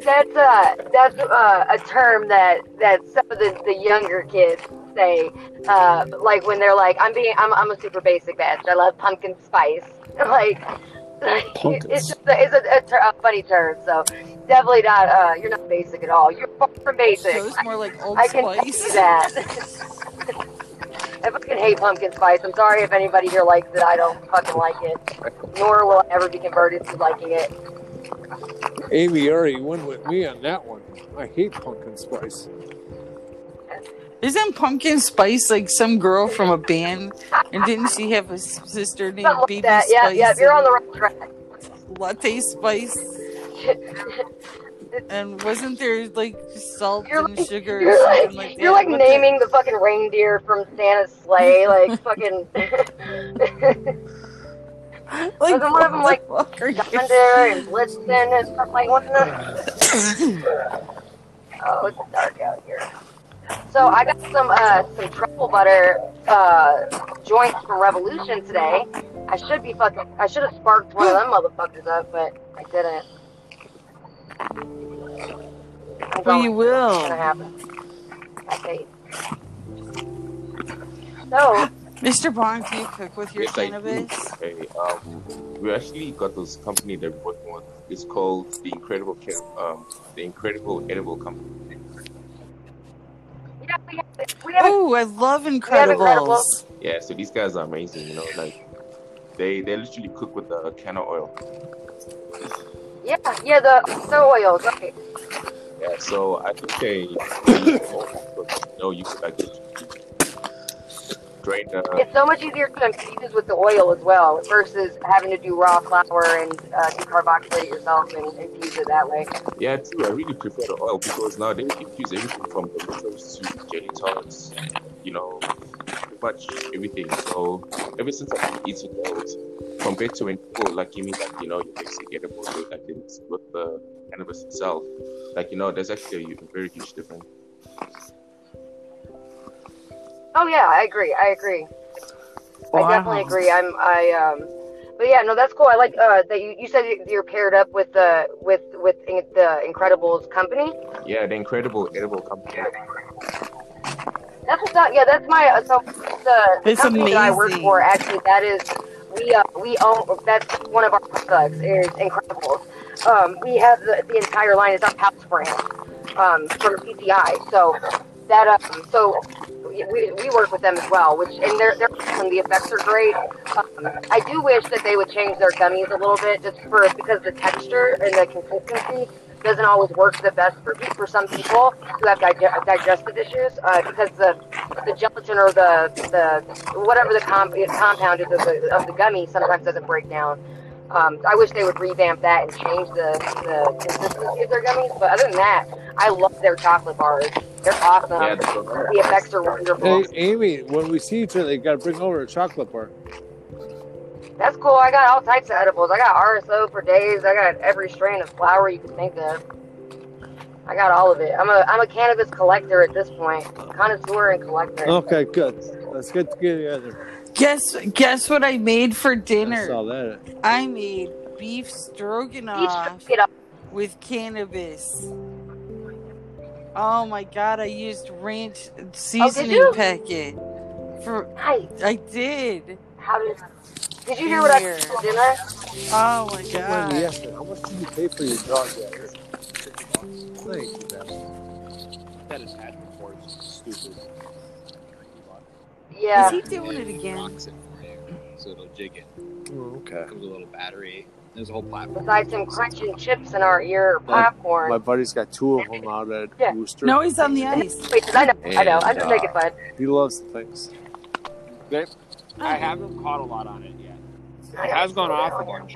that's uh that's uh, a term that that some of the, the younger kids say uh like when they're like i'm being i'm, I'm a super basic bitch i love pumpkin spice like Pumpkin it's just a, it's a, a, ter- a funny term so definitely not uh you're not basic at all you're far from basic Shows more like Old I can tell you Spice. that. I fucking hate pumpkin spice. I'm sorry if anybody here likes it. I don't fucking like it. Nor will I ever be converted to liking it. Amy already went with me on that one. I hate pumpkin spice. Isn't Pumpkin Spice like some girl from a band? And didn't she have a sister named Something like Baby that. Yeah, Spice? yeah. You're on the right track. Latte Spice. And wasn't there like salt You're and like- sugar You're like, like you're like naming the fucking reindeer from Santa's sleigh, like fucking like, wasn't one of them, what the fuck are you- Thunder and Blitzen and stuff like the Oh, it's dark out here. So I got some uh some truffle butter uh joints from Revolution today. I should be fucking I should have sparked one of them motherfuckers up, but I didn't. I'm Well, going- you What's gonna will. happen? Okay. So Mr. Bong, can you cook with your Yes, I do. cannabis? Okay, um, we actually got this company that we're working with. It's called the Incredible, Ca- um, the Incredible Edible Company. yeah, we have we have Oh, I love have Incredibles. Yeah, so these guys are amazing. You know, like they they literally cook with the can of oil. Yeah yeah the the oils. Okay. Yeah, so I think they, you know, you like drain the. It's so much easier to infuse with the oil as well versus having to do raw flour and uh, decarboxylate it yourself and infuse it that way. Yeah, too. I really prefer the oil because now they infuse everything from the litters to jelly tots, you know, much everything. So ever since I've been eating those, compared to when people like give me like you know your basic edibles with like it's with the cannabis itself, like you know, there's actually a very huge difference. Oh yeah, I agree. I agree. I definitely agree. I'm I um but yeah, no, that's cool. I like uh, that you, you said you're paired up with the with with in- the Incredibles company. Yeah, the incredible edible company. That's up. Yeah, that's my uh, so the, the It's company that I work for. Actually, that is we uh, we own. That's one of our products. Is Incredibles. Um, we have the, the entire line. It's our house brand um, from PCI. So that um, so we, we work with them as well. Which and they're they're awesome. the effects are great. Um, I do wish that they would change their gummies a little bit, just for because the texture and the consistency doesn't always work the best for for some people who have dig- digestive issues uh, because the the gelatin or the the whatever the comp- compound is of the, of the gummy sometimes doesn't break down. Um, I wish they would revamp that and change the, the consistency of their gummies. But other than that, I love their chocolate bars. They're awesome. Yeah, the effects are wonderful. Hey, Amy, when we see each other, you got to bring over a chocolate bar. That's cool. I got all types of edibles. I got RSO for days. I got every strain of flower you can think of. I got all of it. I'm a I'm a cannabis collector at this point, connoisseur and collector. Okay, good. Let's get together. Guess guess what I made for I dinner? saw that. I made beef stroganoff get up. with cannabis. Oh my god! I used ranch oh, seasoning you? packet for. Nice. I did. How did? Did you hear what I Here. said for dinner? Oh my Wendy, god! yes, how much did you pay for your dog yet? Thank you, Ben. That attachment cord is stupid. Yeah. Is he doing it again? Rocks it for you, so it'll jig it. Oh, okay. Comes with a little battery. There's a whole platform. Besides some crunching chips in our ear, popcorn. My buddy's got two of them out at Yeah. Rooster. No, he's on the ice. Wait, I know, I know. I'm And, just making fun. He loves the things. I haven't caught a lot on it yet. I It has gone off a bunch.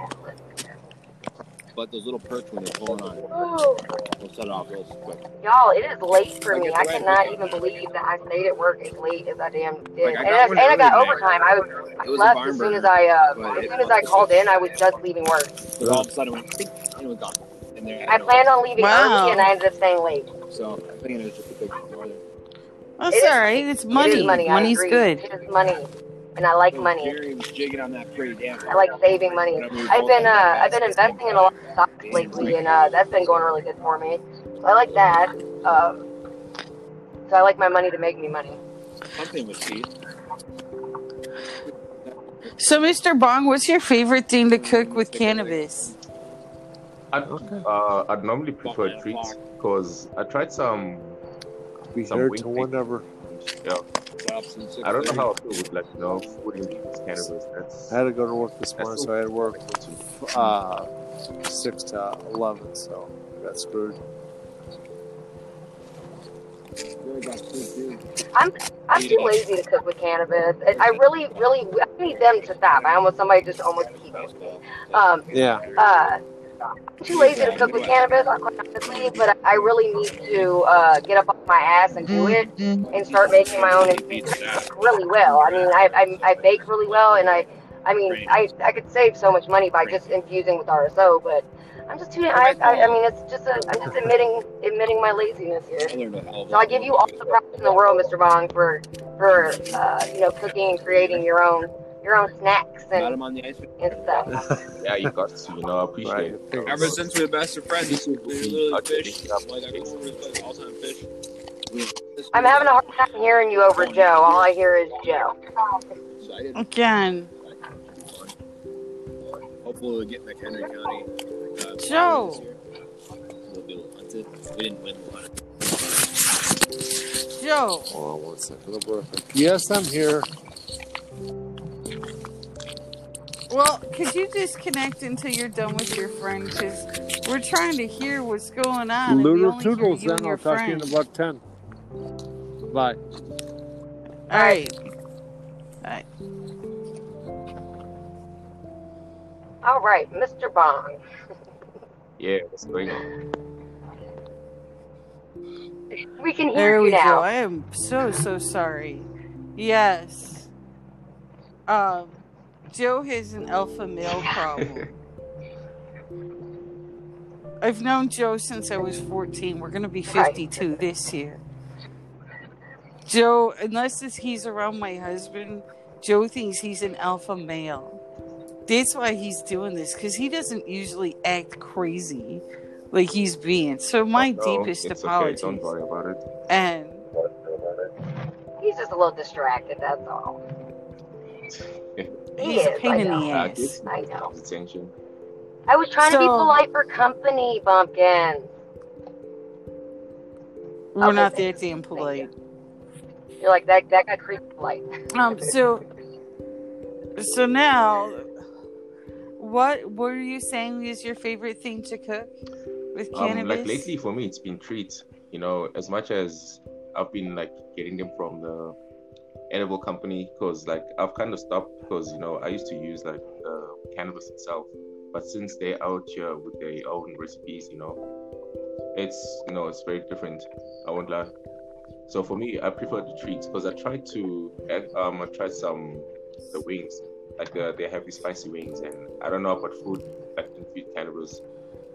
But those little perks when you're pulling on it will set it off real quick. Y'all, it is late for me. I cannot even believe that I stayed at work as late as I damn did. Like, I and, got I, and I got early, overtime. I, was, I was left as soon as I uh, as soon as I called in. I was just leaving work. But all of a sudden, it went, and it was gone. There, I planned on leaving Wow. early, and I ended up staying late. So I'm thinking it was just a big northern. That's It is- all right. It's money. It is money. I Money's agree. good. It is money, and I like money. Jigging on that pretty damn. I like saving money. I've been uh, I've been investing in a lot of stocks lately, and uh, that's been going really good for me. So I like that. Um, so I like my money to make me money. Something with teeth. So, Mr. Bong, what's your favorite thing to cook with cannabis? I'd, uh, I'd normally prefer treats because I tried some. Be Some here wing till pig. whenever. Yeah, Stops in I don't know how I feel with like you know food infused cannabis. That's I had to go to work this morning, so- so I had to work uh, six to eleven, so I got screwed. Jerry got food, too. I'm I'm too lazy to cook with cannabis. I I really, really, I need them to stop. I almost somebody just almost keep it. Um, Yeah. uh, I'm too lazy to cook with cannabis, honestly. But I really need to uh, get up off my ass and do it and start making my own really well. I mean, I, I I bake really well, and I I mean, I I could save so much money by just infusing with RSO, but. I'm just too. I, I, I mean, it's just a. I'm just admitting admitting my laziness here. I learned a hell of a So I give you all the props in the world, Mr. Bong, for for uh, you know cooking and creating your own your own snacks Got him on the ice. and stuff. yeah, you got to you know I appreciate Right. it. you know, Ever so- since we're best of friends, we're literally I'll fish. take it up. Like I go over his place all time fish. We- I'm having a hard time hearing you over Joe. All I hear is Joe. So I didn't. Again. Hopefully we'll get McHenry County. Uh, Joe. this year. We'll be able to hunt it. We didn't win the hunt. Joe. Hold on one second. I'll be right back. Yes, I'm here. Well, could you disconnect until you're done with your friend? Because we're trying to hear what's going on. and we Lunar only Toodles, then and your I'll talk to you in about 10. Bye. All right. All right, Mr. Bong. Yeah, what's going on? We can hear There you we go. I am so so sorry. Yes. Um, Joe has an alpha male problem. I've known Joe since I was 14. We're going to be 52 this year. Joe, unless it's- he's around my husband, Joe thinks he's an alpha male. That's why he's doing this because he doesn't usually act crazy like he's being. So my oh, No, deepest it's apologies. Okay, don't worry about it. And He's just a little distracted. That's all. He he's a pain I in know. the ass. give I know. attention. I was trying to be polite for company, Bumpkin. We're Okay, not thank that damn polite. You're like that. That got creepy polite. Um. So. So now, what were you saying is your favorite thing to cook with Um, cannabis? like lately for me, it's been treats. You know, as much as I've been like getting them from the edible company, because like I've kind of stopped because you know I used to use like the cannabis itself, but since they're out here with their own recipes, you know, it's you know it's very different. I won't lie. So for me, I prefer the treats because I tried to um I tried some the wings like uh, they have these spicy wings and I don't know about food like infused cannabis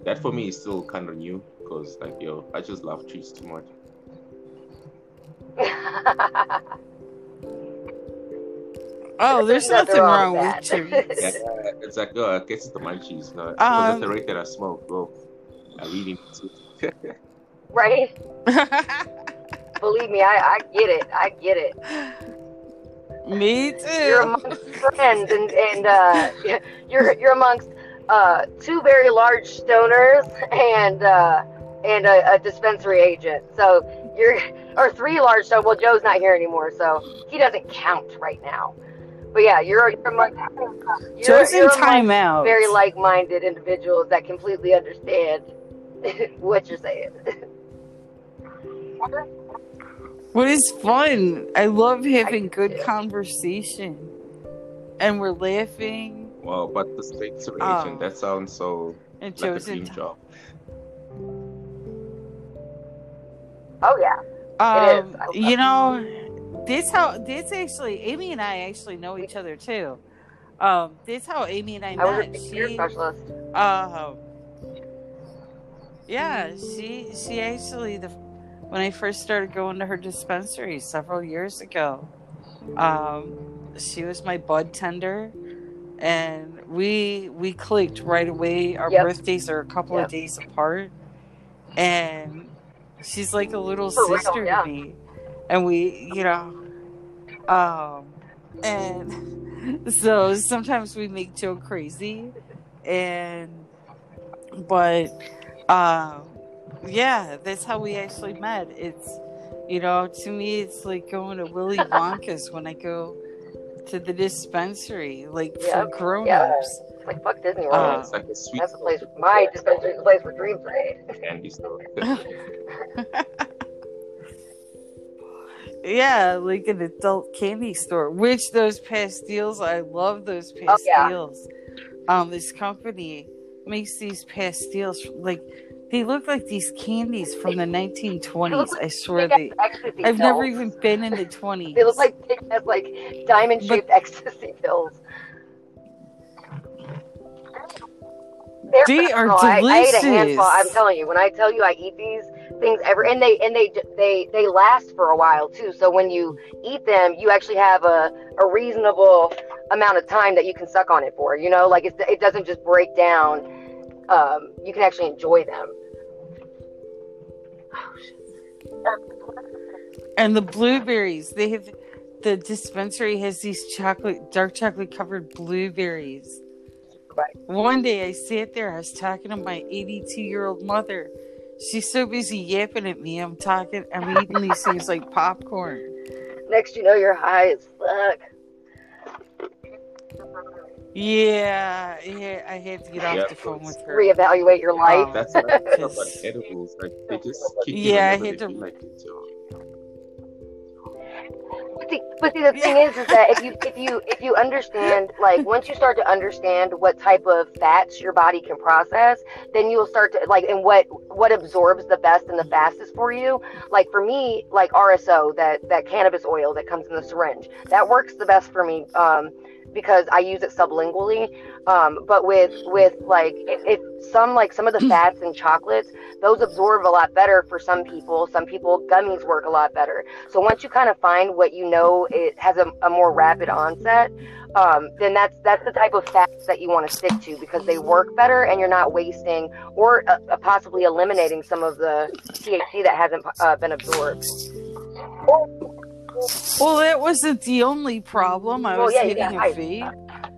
that for me is still kind of new because like yo, I just love treats too much. Oh, there's Nothing nothing wrong wrong with with that. Yeah, it's like oh, I guess it's the munchies. No, because Um, at the rate that I smoke, bro, I really need to. right? Believe me, I, I get it. I get it. Me too. You're too. amongst friends, and and uh, you're you're amongst uh, two very large stoners and uh, and a, a dispensary agent. So you're or three large stoners. Well, Joe's not here anymore, so he doesn't count right now. But yeah, you're you're amongst you're, Joe's in you're timeout. very like-minded individuals that completely understand what you're saying. What is fun? I love having I good do. conversation, and we're laughing. Well, but the dispensary Oh. agent, that sounds so And like a Joe's in dream job. Oh yeah, Um, is. I love you know, this how this actually Amy and I actually know each other too. Um, this how Amy and I I was a met. She, specialist. um, yeah, she she actually the when I first started going to her dispensary several years ago. Um, she was my bud tender, and we we clicked right away. Our Yep. birthdays are a couple Yep. of days apart, and she's like a little For real, sister yeah. to me. And we, you know, um, and so sometimes we make Joe crazy, and but um, yeah, that's how we actually met. It's you know, to me, it's like going to Willy Wonka's when I go to the dispensary, like Yep, for grown-ups. It's like fuck Disney Uh, World. it's like a sweet That's the place. My dispensary is the place where dreams are made. candy store. Yeah, like an adult candy store. Which those pastilles, I love those pastilles. Oh, yeah. Um, this company makes these pastilles like they look like these candies from the 1920s. I swear they. ecstasy I've never even been in the 20s. They look like like diamond shaped ecstasy pills. They're They are phenomenal. I, I ate a handful. I'm telling you, when I tell you I eat these things ever, and they and they they they last for a while too. So when you eat them, you actually have a a reasonable amount of time that you can suck on it for. You know, like it it doesn't just break down. Um, you can actually enjoy them. and the blueberries. They have the dispensary has these chocolate, dark chocolate covered blueberries. Right. One day I sat there, I was talking to my 82 year old mother. She's so busy yapping at me. I'm talking, I'm eating these things like popcorn. Next, you know, you're high as fuck. Yeah, yeah, I had to get off Yeah, the phone with her. Reevaluate your oh, life. Oh. That's what I love about Yes. edibles. Like they just kick Yeah, I in whenever had to- like it. So. But see, but see, the thing is, is that if you if you if you understand, like once you start to understand what type of fats your body can process, then you'll start to like and what what absorbs the best and the fastest for you. Like for me, like RSO, that that cannabis oil that comes in the syringe, that works the best for me. Um, because I use it sublingually, um, but with with like if, if some like some of the fats and chocolates, those absorb a lot better for some people. Some people gummies work a lot better. So once you kind of find what you know it has a, a more rapid onset, um, then that's that's the type of fats that you want to stick to because they work better and you're not wasting or uh, uh, possibly eliminating some of the THC that hasn't uh, been absorbed. Well, that wasn't the only problem. I Well, was yeah, hitting a vape.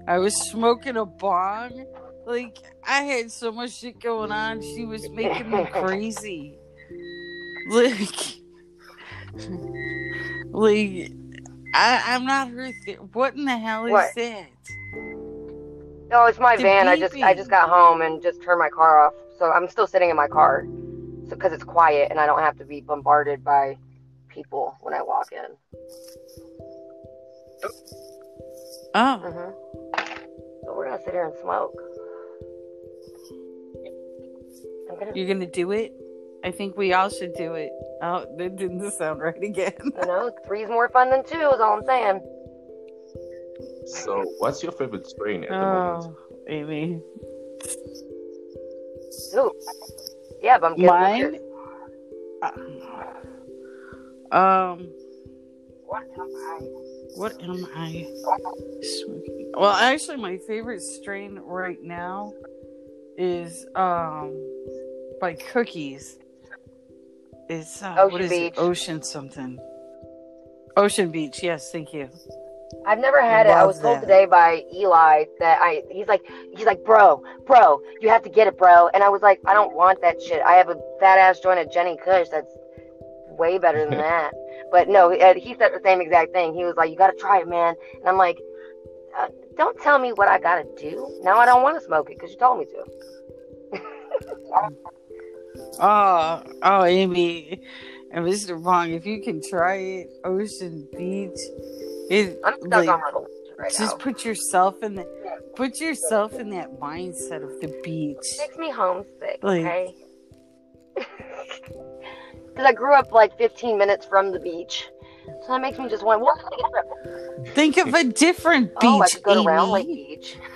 I was smoking a bong. Like I had so much shit going on. She was making me crazy. Like, like I, I'm not her. Th- what in the hell is What? that? No, it's my The van. I just I just got home and just turned my car off. So I'm still sitting in my car, so because it's quiet and I don't have to be bombarded by people when I walk in. Oh, hmm So we're gonna sit here and smoke. I'm gonna, you're gonna do it? I think we all should do it. Oh, that didn't sound right again. you know, three's more fun than two. Is all I'm saying. So, what's your favorite strain at the moment? Oh, Amy. Ooh. Yeah, but I'm getting Mine. pictures. Um, What am I? what am I smoking? Well, actually, my favorite strain right now is um by Cookies. It's uh, Ocean is Beach. it? Ocean something. Ocean Beach. Yes, thank you. I've never had it. I was told that. today by Eli that I he's like he's like, bro, bro, you have to get it, bro. And I was like, I don't want that shit. I have a fat ass joint of Jenny Kush that's way better than that. But no, uh, he said the same exact thing. He was like, you got to try it, man. And I'm like, uh, don't tell me what I got to do. Now I don't want to smoke it because you told me to. Oh, oh, Amy and Mr. Bong, if you can try it, Ocean Beach, it I'm stuck like right just now. put yourself in the put yourself in that mindset of the beach. It makes me homesick, Like- okay? Because I grew up like 15 minutes from the beach. So that makes me just want, well, take trip. Think of a different beach, Oh, I could go to Round Lake Beach.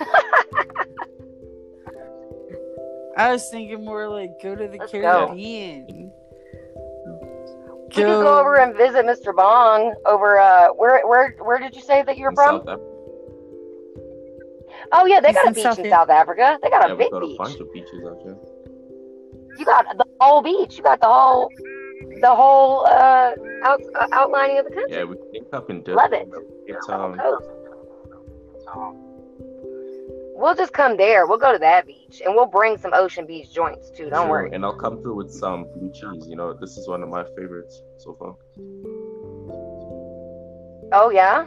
I was thinking more like go to the Let's go. Caribbean. We could go over and visit Mr. Bong over uh where where where did you say that you're from? South Oh yeah, they He's got a beach South in South Africa. They got yeah, a big got a beach. bunch of beaches out here. You got the whole beach. You got the whole the whole uh, out, uh outlining of the country. Yeah, we can link up in Love it. It's um, coast. We'll just come there. We'll go to that beach and we'll bring some Ocean Beach joints too. Don't sure, worry. And I'll come through with some blue cheese. You know, this is one of my favorites so far. Oh yeah,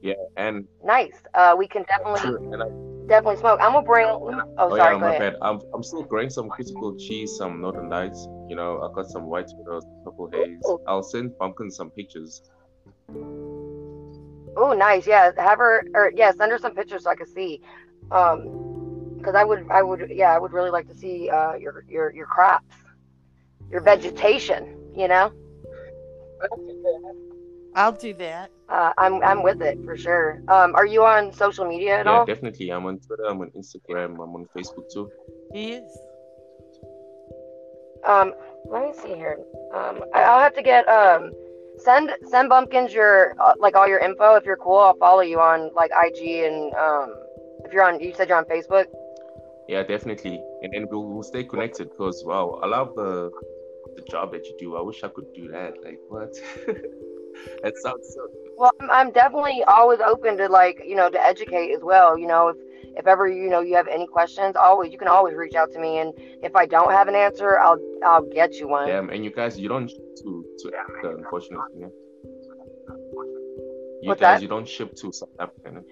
Yeah, and nice. Uh, we can definitely sure, and I, definitely smoke. I'm gonna bring. Oh, oh sorry. yeah, go my ahead. bad. I'm I'm still growing some critical cheese, some Northern Lights. You know, I got some white widows, purple haze. Ooh. I'll send Pumpkin some pictures. Oh, nice. Yeah, have her or yeah, send her some pictures so I can see. Um, because I would, I would, yeah, I would really like to see uh your your your crops, your vegetation. You know, I'll do that. uh, I'm I'm with it for sure. Um, are you on social media at all? yeah, all? definitely. I'm on Twitter. I'm on Instagram. I'm on Facebook too. He is. Um, let me see here. Um, I, I'll have to get um. Send send bumpkins your uh, like all your info if you're cool. I'll follow you on like IG and um if you're on you said you're on Facebook. Yeah, definitely. And then we'll, we'll stay connected because wow, I love the the job that you do. I wish I could do that. Like what? that sounds so. Well, I'm, I'm definitely always open to like you know to educate as well. You know, if if ever you know you have any questions, always you can always reach out to me, and if I don't have an answer, I'll I'll get you one. Damn, and you guys, you don't ship to to Africa, unfortunately. Yeah? You What's guys, that? you don't ship to South Africa. no?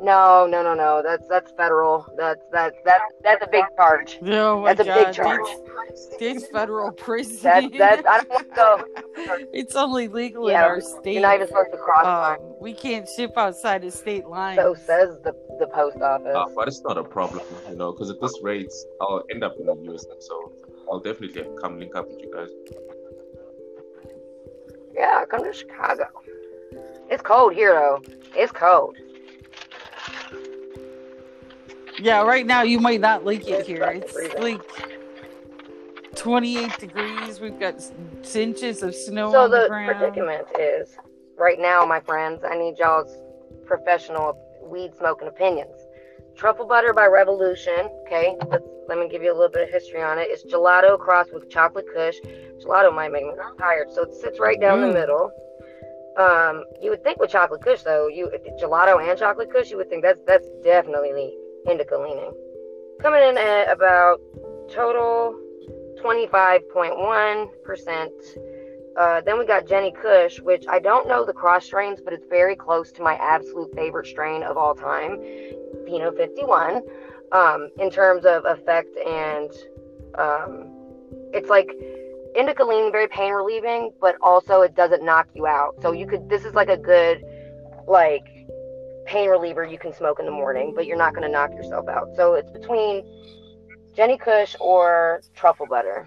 No, no, no, no. That's that's federal. That's that's that's that's a big charge. Oh my That's a big charge. That's, that's federal prison. That's that's I don't want to go. it's only legal Yeah, in our state. You're not even supposed to cross um, we can't ship outside of state lines. So says the the post office. Uh, but it's not a problem, you know, because at this rate, I'll end up in the US. So I'll definitely come link up with you guys. Yeah, come to Chicago. It's cold here though. It's cold. Yeah, right now you might not like it It's here. It's freezing. like 28 degrees. We've got inches of snow So on the, the ground. predicament is right now, my friends. I need y'all's professional weed smoking opinions. Truffle butter by Revolution. Okay, let's let me give you a little bit of history on it. It's gelato crossed with chocolate kush. Gelato might make me tired, so it sits right down Mm. the middle. Um, you would think with chocolate kush though, you gelato and chocolate kush, you would think that's that's definitely indica leaning. Coming in at about total 25.1%. Uh, then we got Jenny Kush, which I don't know the cross strains, but it's very close to my absolute favorite strain of all time, Pinot 51, um, in terms of effect and um, it's like indica leaning, very pain relieving, but also it doesn't knock you out. So you could, this is like a good, like, pain reliever you can smoke in the morning, but you're not going to knock yourself out. So it's between Jenny Kush or truffle butter.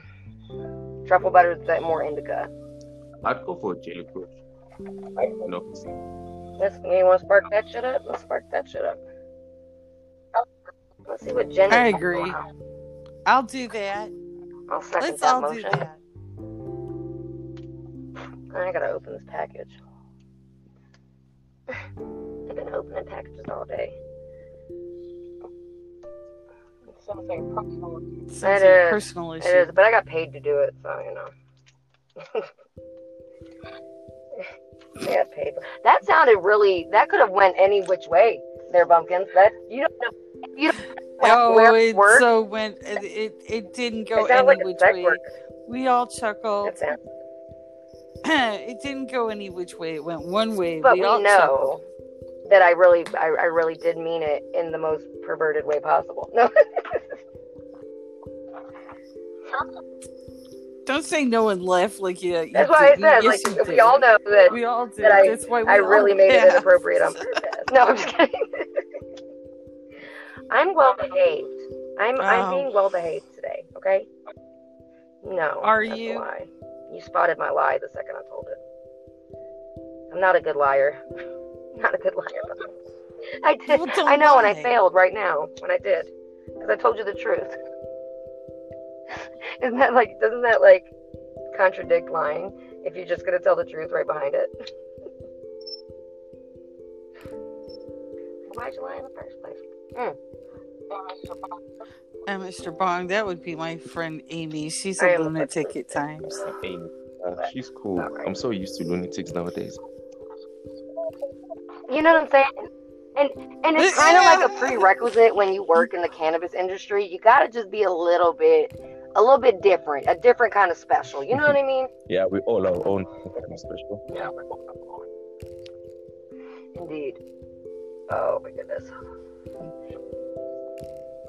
Truffle butter is that more indica. I'd go for a jelly push. You know, Let's, you want to spark that shit up? Let's spark that shit up. Let's see what Jen. I is- agree. I'll do that. I'll second Let's that all motion. do that. I gotta open this package. I've been opening packages all day. It's something personal. It is. personal issue. It is, but I got paid to do it, so you know. I got paid. That sounded really. That could have went any which way. There, bumpkins. That you don't know. You don't know Oh, where it work. so went. It, it it didn't go it any like which way. work. We all chuckled. That sounds- it didn't go any which way. It went one way. But we we all know chuckled. That I really, I, I really did mean it in the most perverted way possible. No. Don't say no one laughed like you. you That's why I said, Yes, like, we did. all know that We all did. that I- That's why we I really made it laughed. inappropriate on purpose. No, I'm just kidding. I'm well behaved. I'm I'm being well behaved today. Okay. No. Are you? lie. You spotted my lie the second I told it. I'm not a good liar. Not a good liar. I did. Well, I know, and I failed right now when I did because I told you the truth. Isn't that like? Doesn't that like contradict lying if you're just gonna tell the truth right behind it? Why'd you lie in the first place? And Mr. Bong, that would be my friend Amy. She's I a am a lunatic at times. Amy, uh, she's cool. Alright. I'm so used to lunatics nowadays. You know what I'm saying? And and it's kind of like a prerequisite when you work in the cannabis industry. You gotta just be a little bit, a little bit different, a different kind of special. You know what I mean? Yeah, we all our own kind of special. Indeed. Oh my goodness.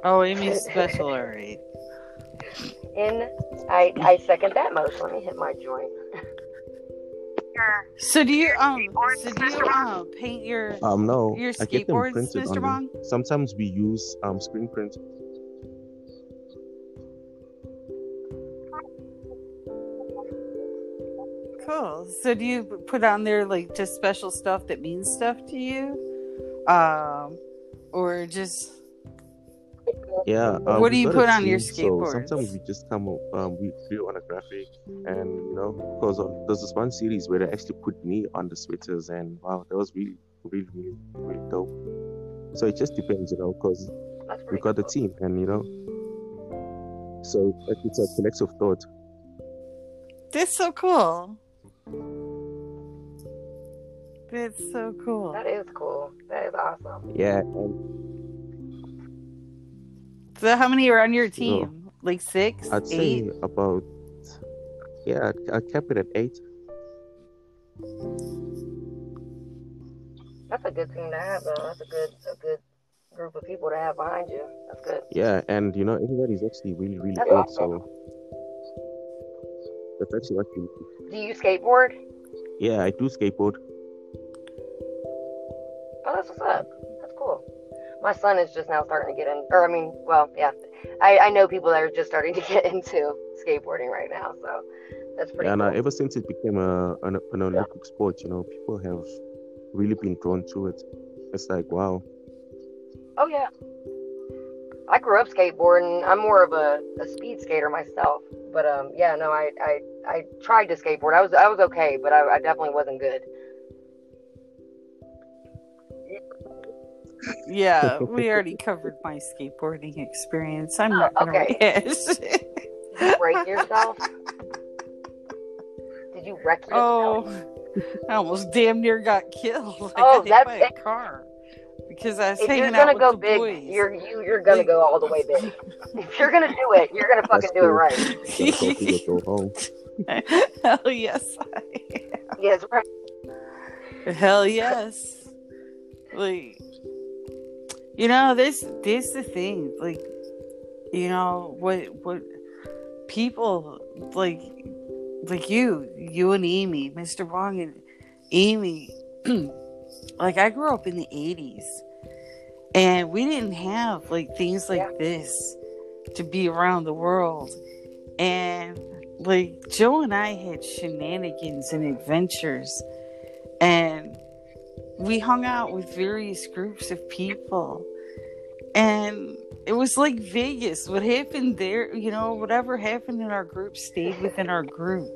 Oh, Amy's special, all right. In I I second that motion. Let me hit my joint. So do you um? So do you um paint your Um, no, your I get them skateboards, printed Mr. on Bong? them. Sometimes we use um screen print. Cool. So do you put on there like just special stuff that means stuff to you, um, or just Yeah. Uh, What do you put on your team, So sometimes we just come up, um, we do on a graphic, and you know, because there's this one series where they actually put me on the sweaters, and wow, that was really, really, really, really dope. So it just depends, you know, because we pretty got the team, and you know, so it's a collective thought. that's so cool. That's so cool. That is cool. That is awesome. Yeah, and So how many are on your team? Like six, I'd eight? say about yeah, I kept it at eight. That's a good team to have, though. That's a good a good group of people to have behind you. That's good. Yeah, and you know everybody's actually really, really That's good. awesome. So that's actually what we Do you skateboard? Yeah, I do skateboard. Oh, that's what's up. That's cool. My son is just now starting to get in, or I mean, well, yeah, I, I know people that are just starting to get into skateboarding right now, so that's pretty and cool. uh, ever since it became a an, an Olympic sport, you know, people have really been drawn to it. It's like wow. Oh yeah. I grew up skateboarding. I'm more of a, a speed skater myself, but um, yeah, no, I, I I tried to skateboard. I was I was okay, but I, I definitely wasn't good. Yeah, we already covered my skateboarding experience. I'm Oh, not gonna okay. yes. Did you break yourself? Did you wreck yourself? oh, I almost damn near got killed. I Oh, got hit that's by it. a car because I was if you're gonna go big, boys. you're you, you're gonna go all the way big. if you're gonna do it, you're gonna fucking That's do it right. Gotta go big or go home. Hell yes, I Yes, right. Hell yes. Like, you know, this this the thing. Like, you know what what people like like you you and Amy, Mr. Bong and Amy. like I grew up in the '80s, and we didn't have like things like Yeah. this to be around the world, and like Joe and I had shenanigans and adventures, and we hung out with various groups of people, and it was like Vegas. What happened there, you know, whatever happened in our group stayed within our group.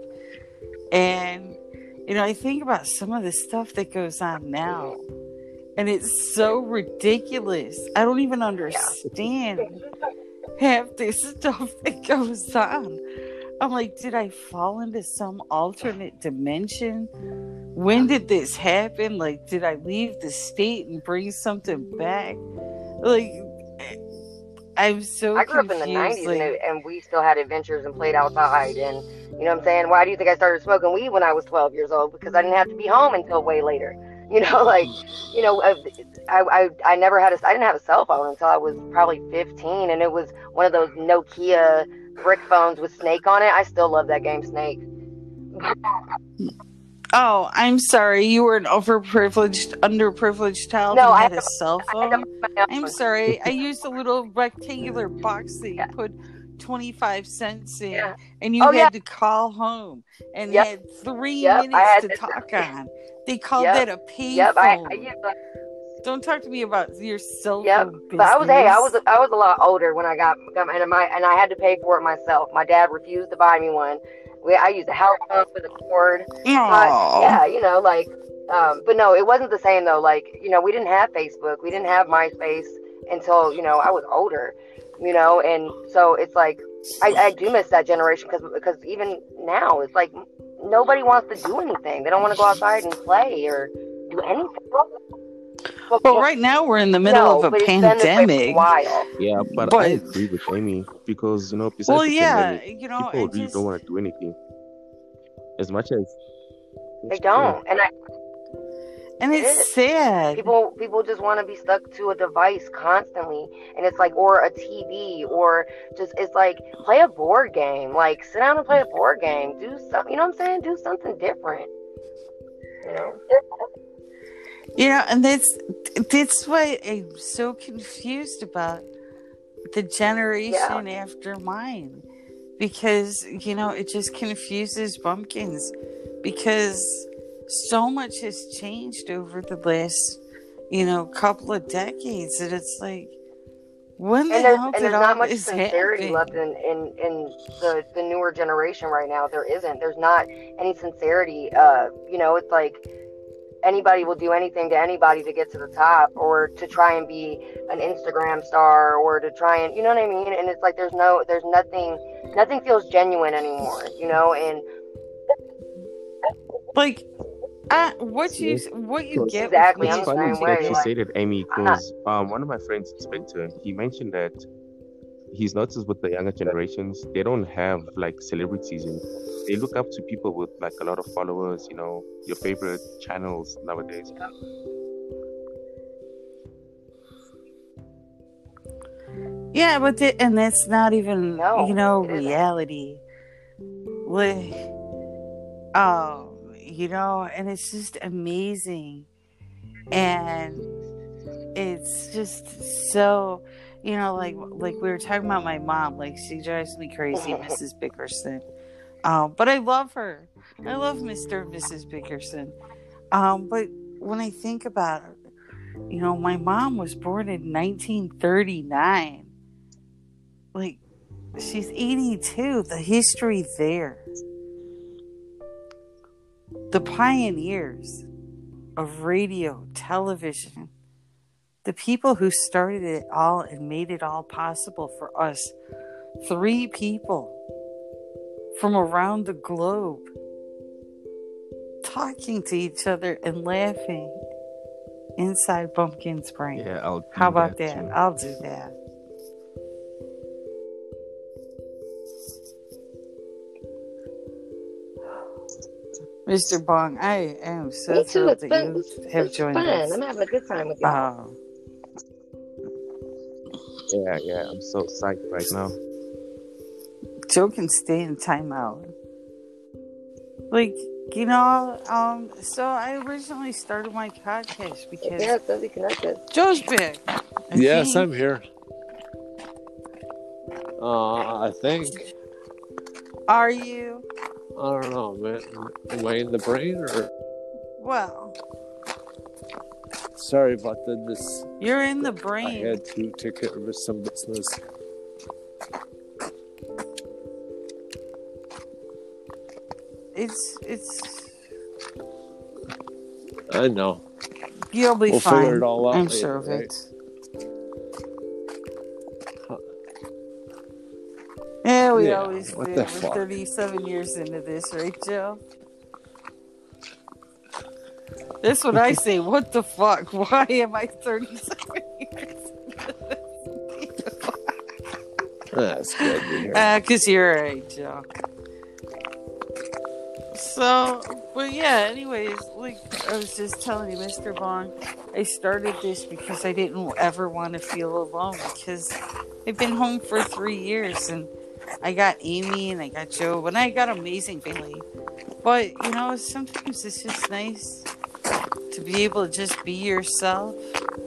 And, you know, I think about some of the stuff that goes on now, and it's so ridiculous. I don't even understand half the stuff that goes on. I'm like, did I fall into some alternate dimension? When did this happen? Like, did I leave the state and bring something back? Like, I'm so. I grew up in the '90s like- and, and we still had adventures and played outside. And you know what I'm saying? Why do you think I started smoking weed when I was 12 years old? Because I didn't have to be home until way later. You know, like, you know, uh, I, I, I never had a, I didn't have a cell phone until I was probably 15, and it was one of those Nokia brick phones with Snake on it. I still love that game, Snake. Oh, I'm sorry. You were an overprivileged, underprivileged child No, who I had a cell I phone. my. I'm sorry. I used a little rectangular box that you Yeah. put 25 cents in, Yeah. and you Oh, had yeah. to call home and Yep. had three Yep, minutes had to to- talk on. They called Yep. that a payphone. Yep, I, I Don't talk to me about your cell Yep, phone but I was hey, I was. I was a lot older when I got, got and my and I had to pay for it myself. My dad refused to buy me one. We, I used a house phone with a cord. Uh, yeah, you know, like, um, but no, it wasn't the same though. Like, you know, we didn't have Facebook, we didn't have MySpace until you know I was older, you know, and so it's like I, I do miss that generation because because even now it's like nobody wants to do anything. They don't want to go outside and play or do anything. Well, Well, right now we're in the middle no, of a but it's been this way for a pandemic. while. Yeah, but, But- I agree with Amy because you know, besides Well, the yeah, pandemic, you know, people I really just don't want to do anything. As much as They don't, and I, and It it's is. sad. people people just want to be stuck to a device constantly, and it's like or a TV or just it's like play a board game, like sit down and play a board game, do something. You know what I'm saying? Do something different. You know? You know, and that's that's why I'm so confused about the generation after mine. Because, you know, it just confuses bumpkins because so much has changed over the last, you know, couple of decades that it's like when the And there's hell and there's not much sincerity left in, in in the the newer generation right now. There isn't. There's not any sincerity. Uh, you know, it's like anybody will do anything to anybody to get to the top or to try and be an Instagram star or to try and you know what I mean. And it's like there's no there's nothing nothing feels genuine anymore. You know, and Like uh, what you what you get Exactly, with I'm It's the me funny is same that you like, say that, Amy, because um, one of my friends, Inspector, he mentioned that he's noticed with the younger generations, they don't have like celebrities and they look up to people with like a lot of followers, you know, your favorite channels nowadays. Yeah, but the, and that's not even No, you know reality. Like, um, you know, and it's just amazing, and it's just so, you know, like like we were talking about my mom. Like she drives me crazy, Mrs. Bickerson. Um, but I love her. I love Mr. and Mrs. Bickerson. Um, but when I think about it, you know, my mom was born in 1939 like she's 82 the history there the pioneers of radio television the people who started it all and made it all possible for us three people from around the globe talking to each other and laughing inside bumpkin's brain Yeah, I'll do how about that, too. i'll do that Mr. Bong, I am so me too. thrilled It's that been you it's, have it's joined fun. us. I'm having a good time with you. Um, Yeah, yeah, I'm so psyched right now. Joe can stay in timeout. Like, you know, um, so I originally started my podcast because yeah, it's Sophie connected. Joe's back. I Yes, think. I'm here. Uh, I think. Are you? I don't know, man. Am I in the brain or? Well, Sorry about the this. You're in the brain. I had to take care of some business. It's it's I know. you'll be We'll fine. figure it all out I'm later, sure of right? it. Yeah, we Yeah, always what do. We're fuck? 37 years into this, right, Joe? That's what I say. What the fuck? Why am I 37 years? That's good. Because uh, you're right, Joe. So, but yeah, anyways, like I was just telling you, Mr. Bong, I started this because I didn't ever want to feel alone because I've been home for three years and I got Amy and I got Joe and I got amazing family. But, you know, sometimes it's just nice to be able to just be yourself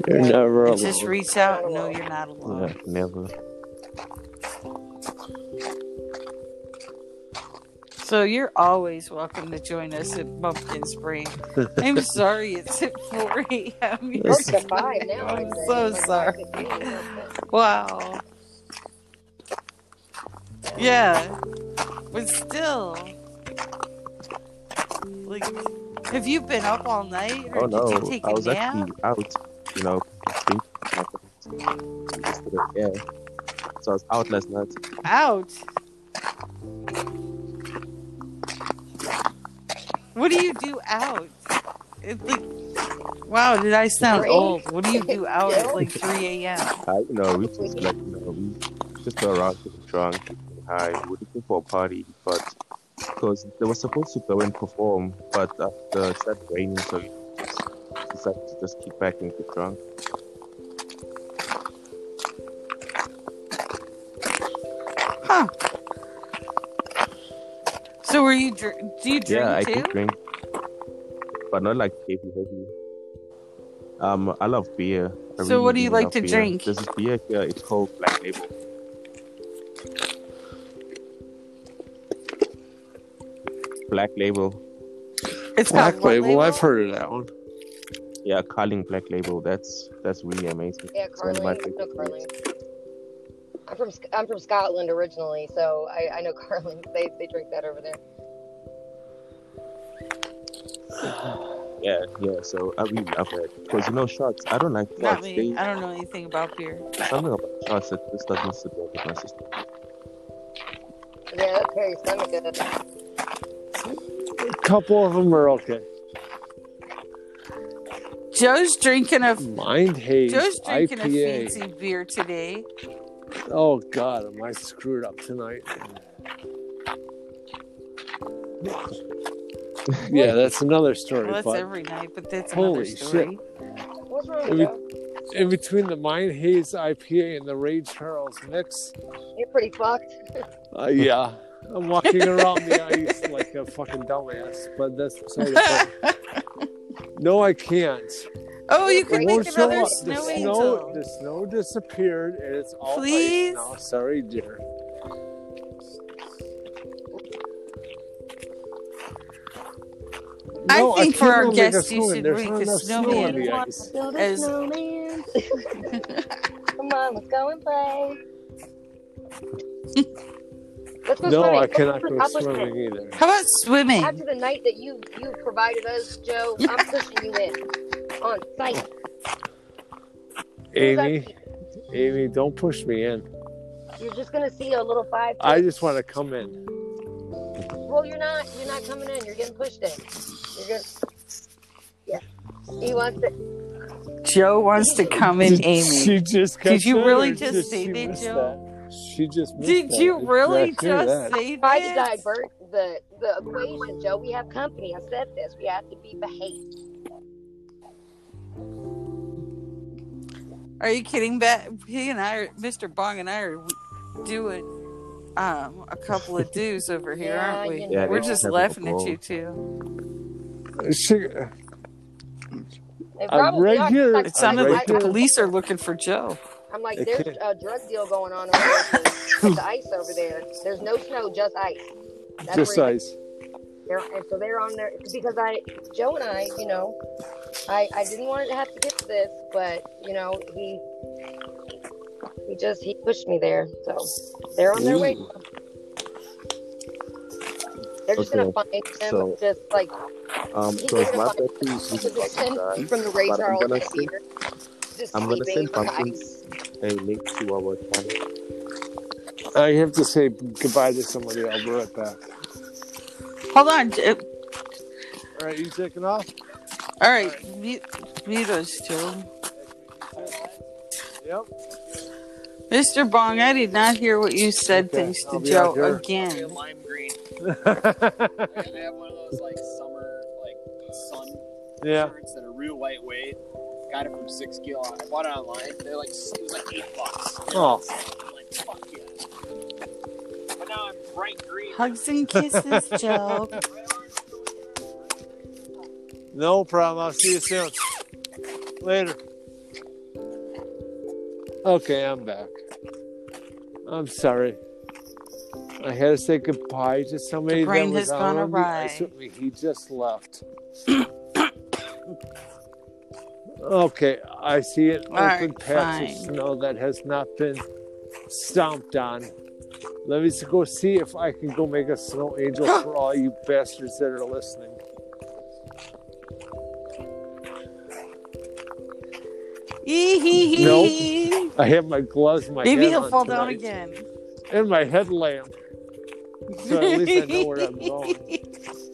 You're never and alone. just reach out and know you're not alone. Yeah, never. So you're always welcome to join us at Bumpkin's Brain. I'm sorry it's at 4 a.m. Close to five now. I'm so sorry. Wow. Yeah. But still. Like, have you been up all night? Or Oh no, did you take a I was nap? actually out, you know, yesterday. Yeah. So I was out last night. Out? What do you do out? It, like, wow, did I sound Drink? old? What do you do out at like 3 a.m.? Uh, you know, we just like, you know, we just go around getting drunk, getting high. We're looking for a party, but because they were supposed to go and perform, but after it started raining, so we decided to just keep back and get drunk. Huh. So were you, dr- do you drink yeah, I too? do drink, but not like heavy, heavy. Um, I love beer. I So what do really you like to beer. drink? There's this beer here. It's called Black Label. Black Label. It's Black got what label, I've heard of that one. Yeah, Carling Black Label. That's that's really amazing. Yeah, It's one of my Carling. No, favorite Carling. I'm from I'm from Scotland originally, so I, I know Carling. They they drink that over there. Yeah, yeah. So I really love that because you know shots. I don't like Not shots. me. They, I don't know anything about beer. something about shots that just doesn't sit well with my system. Yeah, that carries stomach good. A couple of them are okay. Joe's drinking a Mind Haze Joe's drinking a IPA. fancy beer today. Oh God, am I screwed up tonight? yeah, that's another story. Well, that's but every night, but that's Holy another story. What's wrong I with mean- you? in between the Mind Haze IPA and the Ray Charles mix, You're pretty fucked. uh, yeah, I'm walking around the ice like a fucking dumbass. But that's beside the point. No, I can't. oh, you can It make won't another up. snow the angel. snow, the snow disappeared, and it's all Please? ice now. Sorry, dear. I No, think for our go make a guests, you should There's make not a enough snow snowman. on the ice. Build a As- snowman. Come on, let's go and play. let's go No, swimming. I Let's cannot go swimming it. either. How about swimming? After the night that you you provided us, Joe, I'm pushing you in on site. Amy, Amy, don't push me in. You're just gonna see a little five. I just want to come in. Well, you're not. You're not coming in. You're getting pushed in. You're gonna. Yeah. He wants to. Joe wants to come in, Amy. She just got Did you really just did say that, Joe? that? She just Did that. you really not hear just that. say Try to divert the the equation, Joe. We have company. I said this. We have to be behaved. Are you kidding? That he and I, are, Mr. Bong and I, are doing um, a couple of do's over here, Yeah, aren't we? you Yeah, We're just laughing at you too. She, They I'm right here. It sounded right like the police are looking for Joe. I'm like, there's a drug deal going on over there. It's the ice over there. There's no snow, just ice. That's just ice. they're, and so they're on there because I, Joe and I, you know, I, I didn't want to have to get to this, but you know, he he just he pushed me there. So they're on their way. They're just Okay, gonna find him so- just like Um, so gonna my is really from the but I'm Charles gonna theater. Just I'm gonna send on the Bumpkins a link to our channel. I have to say goodbye to somebody. I'll be right back. Hold on. All right, you taking off? All right, mute, mute us too. Yep. Mr. Bong, I did not hear what you said Okay, thanks to Joe again. lime green. I have one of those like summer like sun yeah. shirts that are real lightweight. Got it from Six Kilo. I bought it online. They're like it was like eight bucks. Oh. I'm like fuck yeah. But now I'm bright green. Hugs and kisses, Joe. No problem. I'll see you soon. Later. Okay, I'm back. I'm sorry. I had to say goodbye to somebody The brain that was has gone on the awry. ice with me. He just left. okay, I see an All right, open patch of snow that has not been stomped on. Let me go see if I can go make a snow angel for all you bastards that are listening. Nope. I have my gloves, my Maybe he'll fall down again. and my headlamp. So at least I know where I'm going.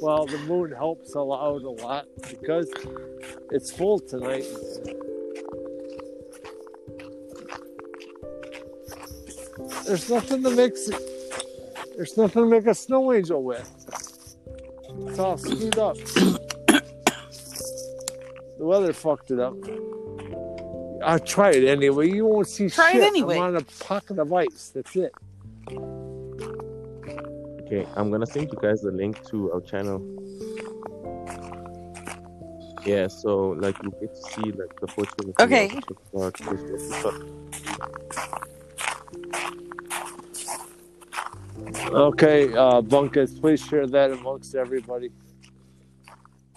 Well, the moon helps out a lot because it's full tonight. There's nothing to mix. it. There's nothing to make a snow angel with. It's all screwed up. the weather fucked it up. I'll try it anyway. You won't see Try it anyway. I'm on a pocket of ice. That's it. Okay, I'm gonna send you guys the link to our channel. Yeah, so like you get to see like the photos. Okay. About this what we shot. Okay, uh, Bunkus, please share that amongst everybody.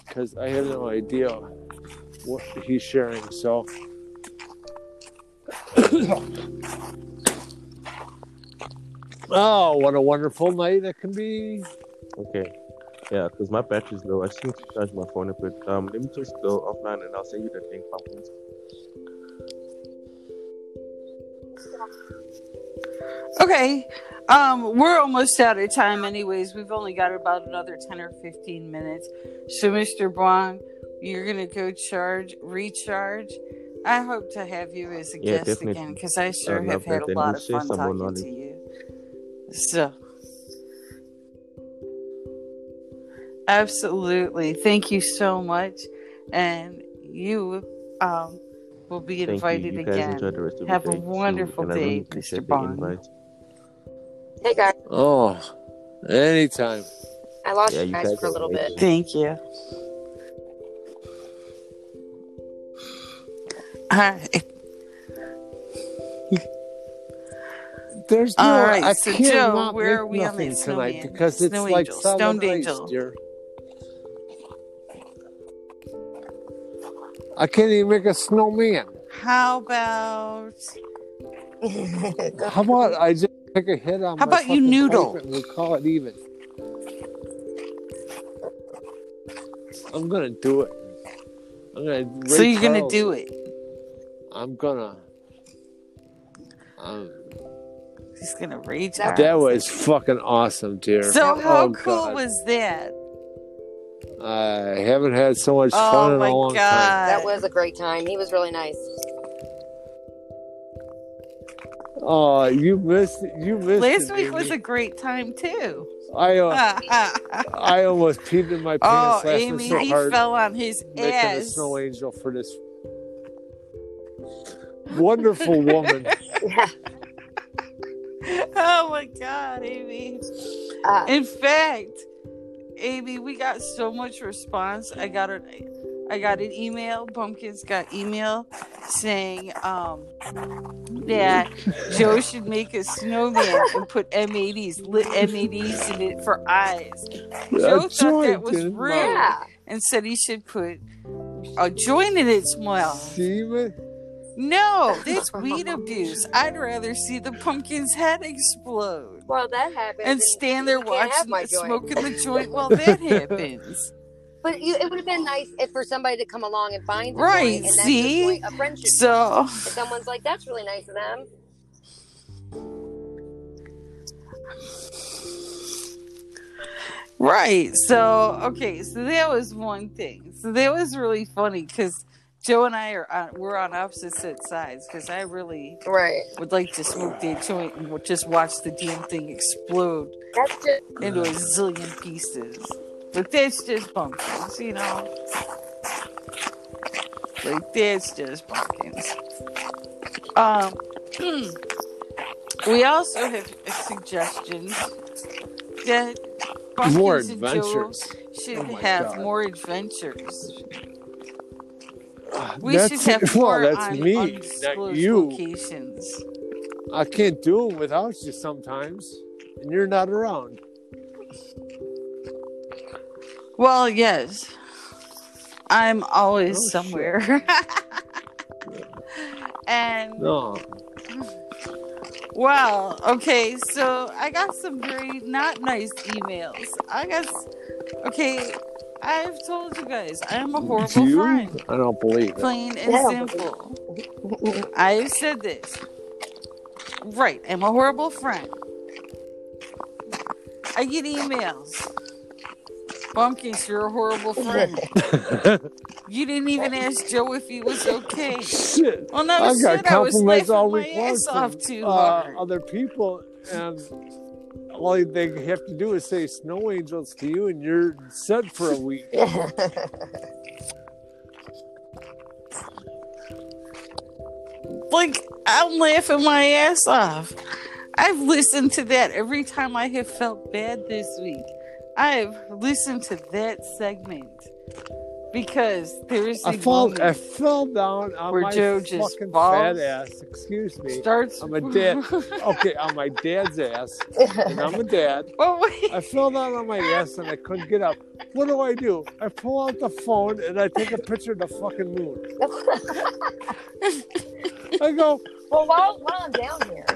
Because I have no idea what he's sharing. So, oh, what a wonderful night it can be. Okay. Yeah, because my battery's low. I just need to charge my phone a bit. Um, let me just go offline and I'll send you the link, Bumpkins. Okay. Um, we're almost out of time anyways. We've only got about another 10 or 15 minutes. So Mr. Bong, you're gonna go charge recharge. I hope to have you as a Yeah, guest definitely. again because I sure I have love had that. a And lot we'll of share fun some more talking knowledge. to you. So absolutely. Thank you so much. And you um will be Thank invited you. You again. enjoy the rest of Have a your day. too, wonderful and really day, appreciate Mr. the Bong. invite. Hey guys, Oh, anytime. I lost Yeah, you you guys guys for a are little bit. amazing. Thank you. All right. There's no. All right, I so can't Joe, not where are we on that tonight snowman? because it's Snow like angel, solid angel. dear. I can't even make a snowman. How about How about I just take a hit on How my about you noodle? and we call it even. I'm gonna do it. I'm gonna. so you're gonna do it? I'm gonna. Um, He's gonna rage. Out. That was fucking awesome, dear. So how Oh, cool God. was that? I haven't had so much fun Oh in a long god! time. That was a great time. He was really nice. Oh, you missed. You missed. Last it, week was a great time too. I. Uh, I almost peed in my oh, pants laughing Amy, so he hard. fell on his making a ass. snow angel for this wonderful woman. oh my god, Amy. Uh, In fact, Amy, we got so much response. I got an I got an email. Bumpkins got email saying um that Joe should make a snowman and put M80s lit M80s in it for eyes. Joe thought that was did, rude. Yeah. and said he should put a joint in its mouth. Semen? No, that's weed abuse. I'd rather see the pumpkin's head explode Well, that happens. and stand there you can't have watching my it, joint. smoking the joint while that happens. But you, it would have been nice if for somebody to come along and find the Right, joint, and that's see? the point of friendship. So, If someone's like, "That's really nice of them," right. So, okay. So that was one thing. So that was really funny because Joe and I are on, we're on opposite sides because I really right? would like to smoke the joint and just watch the damn thing explode That's just into a zillion pieces. But that's just Bumpkins, you know. Like that's just Bumpkins. Um, we also have suggestions that Bumpkins More and Joe adventures. should Oh have God. more adventures. We That's, should have well, that's on me, not undisclosed you. locations. I can't do it without you sometimes, and you're not around. Well, yes. I'm always Oh, somewhere. and No. well, okay, so I got some very not nice emails. I guess, okay, I've told you guys I'm a horrible Do you? friend. I don't believe it. Plain and Yeah. simple. I've said this. Right, I'm a horrible friend. I get emails. Bumpkins, you're a horrible friend. You didn't even ask Joe if he was okay. Shit. Well, no, I got shit, I was compliments all my week long ass off from too uh, hard. other people, and all they have to do is say "snow angels" to you, and you're set for a week. Like, I'm laughing my ass off. I've listened to that every time I have felt bad this week. I've listened to that segment because there's I a fall, I fell down on Where my Joe just fucking falls. fat ass. Excuse me. starts. I'm a dad. Okay, on my dad's ass, and I'm a dad. oh wait, I fell down on my ass and I couldn't get up. What do I do? I pull out the phone and I take a picture of the fucking moon. I go, well, while, while I'm down here,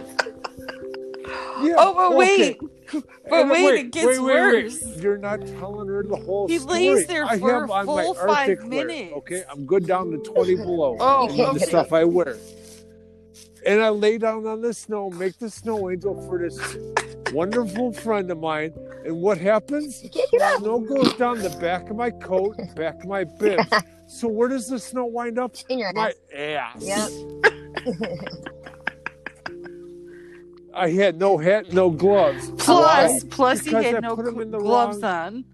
yeah. oh but okay. wait, but And wait, it gets worse. You're not telling her the whole He story. He lays there I for have a full five wear, minutes. Okay, I'm good down to 20 below. Oh, and the stuff I wear. And I lay down on the snow, make the snow angel for this wonderful friend of mine. And what happens? you can't get up. Snow goes down the back of my coat, back of my bibs. so where does the snow wind up? In your My ass. ass. Yep. I had no hat, no gloves. Plus, plus he Because I had no put 'em in the gloves wrong-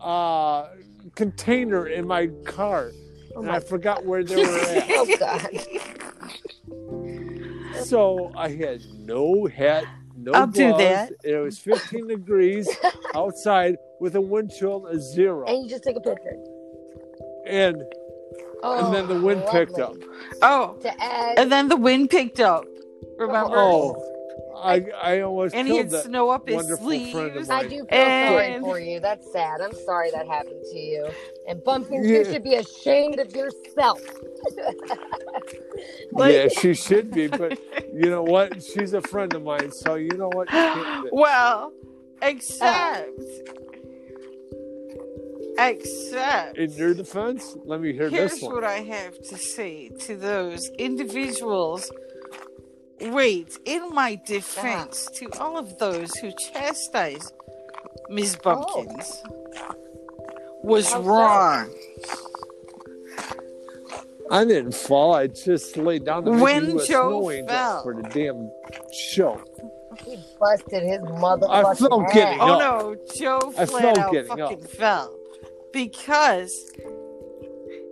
on. Uh, container in my car, Oh and my I forgot where they were at. Oh God. So I had no hat, no I'll do gloves. that. It was 15 degrees outside with a wind chill of zero, And you just take a picture. and Oh, and then the wind picked up. Oh, To add, and then the wind picked up. Remember? Oh, I I almost and he had that. snow up his wonderful friend of sleeves. I do feel sorry for you. That's sad. I'm sorry that happened to you. And Bumpkins, you should be ashamed of yourself. Like- yeah, she should be, but you know what? She's a friend of mine, so you know what? Well, uh, except, except. In your defense, let me hear Here's this one. what I have to say to those individuals. Wait, in my uh-huh. defense, to all of those who chastise Ms. Oh. Bumpkins, was How so? wrong. I didn't fall. I just laid down The When made Joe fell. for the damn show. He busted his motherfucking I felt ass. getting Oh no, Joe I flat felt out fucking up. fell. Because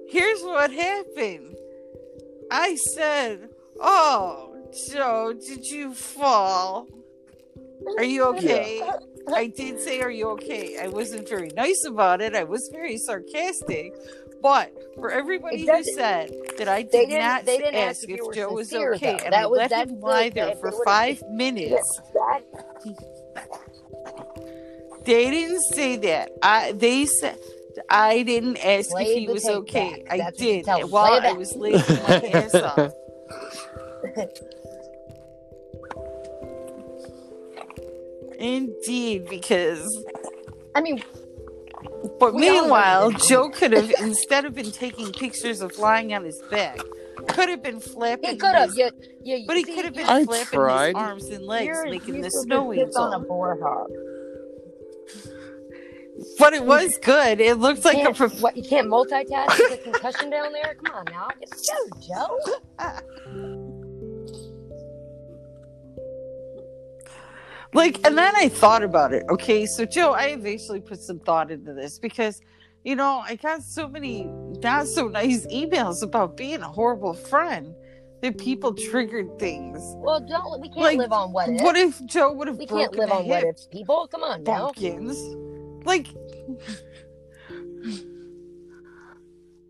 here's what happened. I said, Oh, Joe, did you fall? Are you okay? I did say, Are you okay? I wasn't very nice about it. I was very sarcastic. But for everybody who said that I did didn't- they didn't ask ask if if Joe was okay, though. and That I was- let him lie there for they five minutes. They didn't say that. I they said I didn't ask Play if he was okay. back. I That's did while I was laughing my ass off. Indeed, because I mean, but We meanwhile. Joe could have instead of been taking pictures of lying on his back, could have been flapping. he could have. his- Yeah, yeah. but he could have been I flapping tried. his arms and legs, you're- making you the still snow just on a boar hog. But it was good. It looked like a prof- what, you can't multitask with a concussion down there? Come on now. It's Joe, Joe. like and then i thought about it okay so joe i eventually put some thought into this because you know i got so many not so nice emails about being a horrible friend that people triggered things Well, don't we can't Like, live on what if. what if joe would have we can't live on what if. People, come on now. like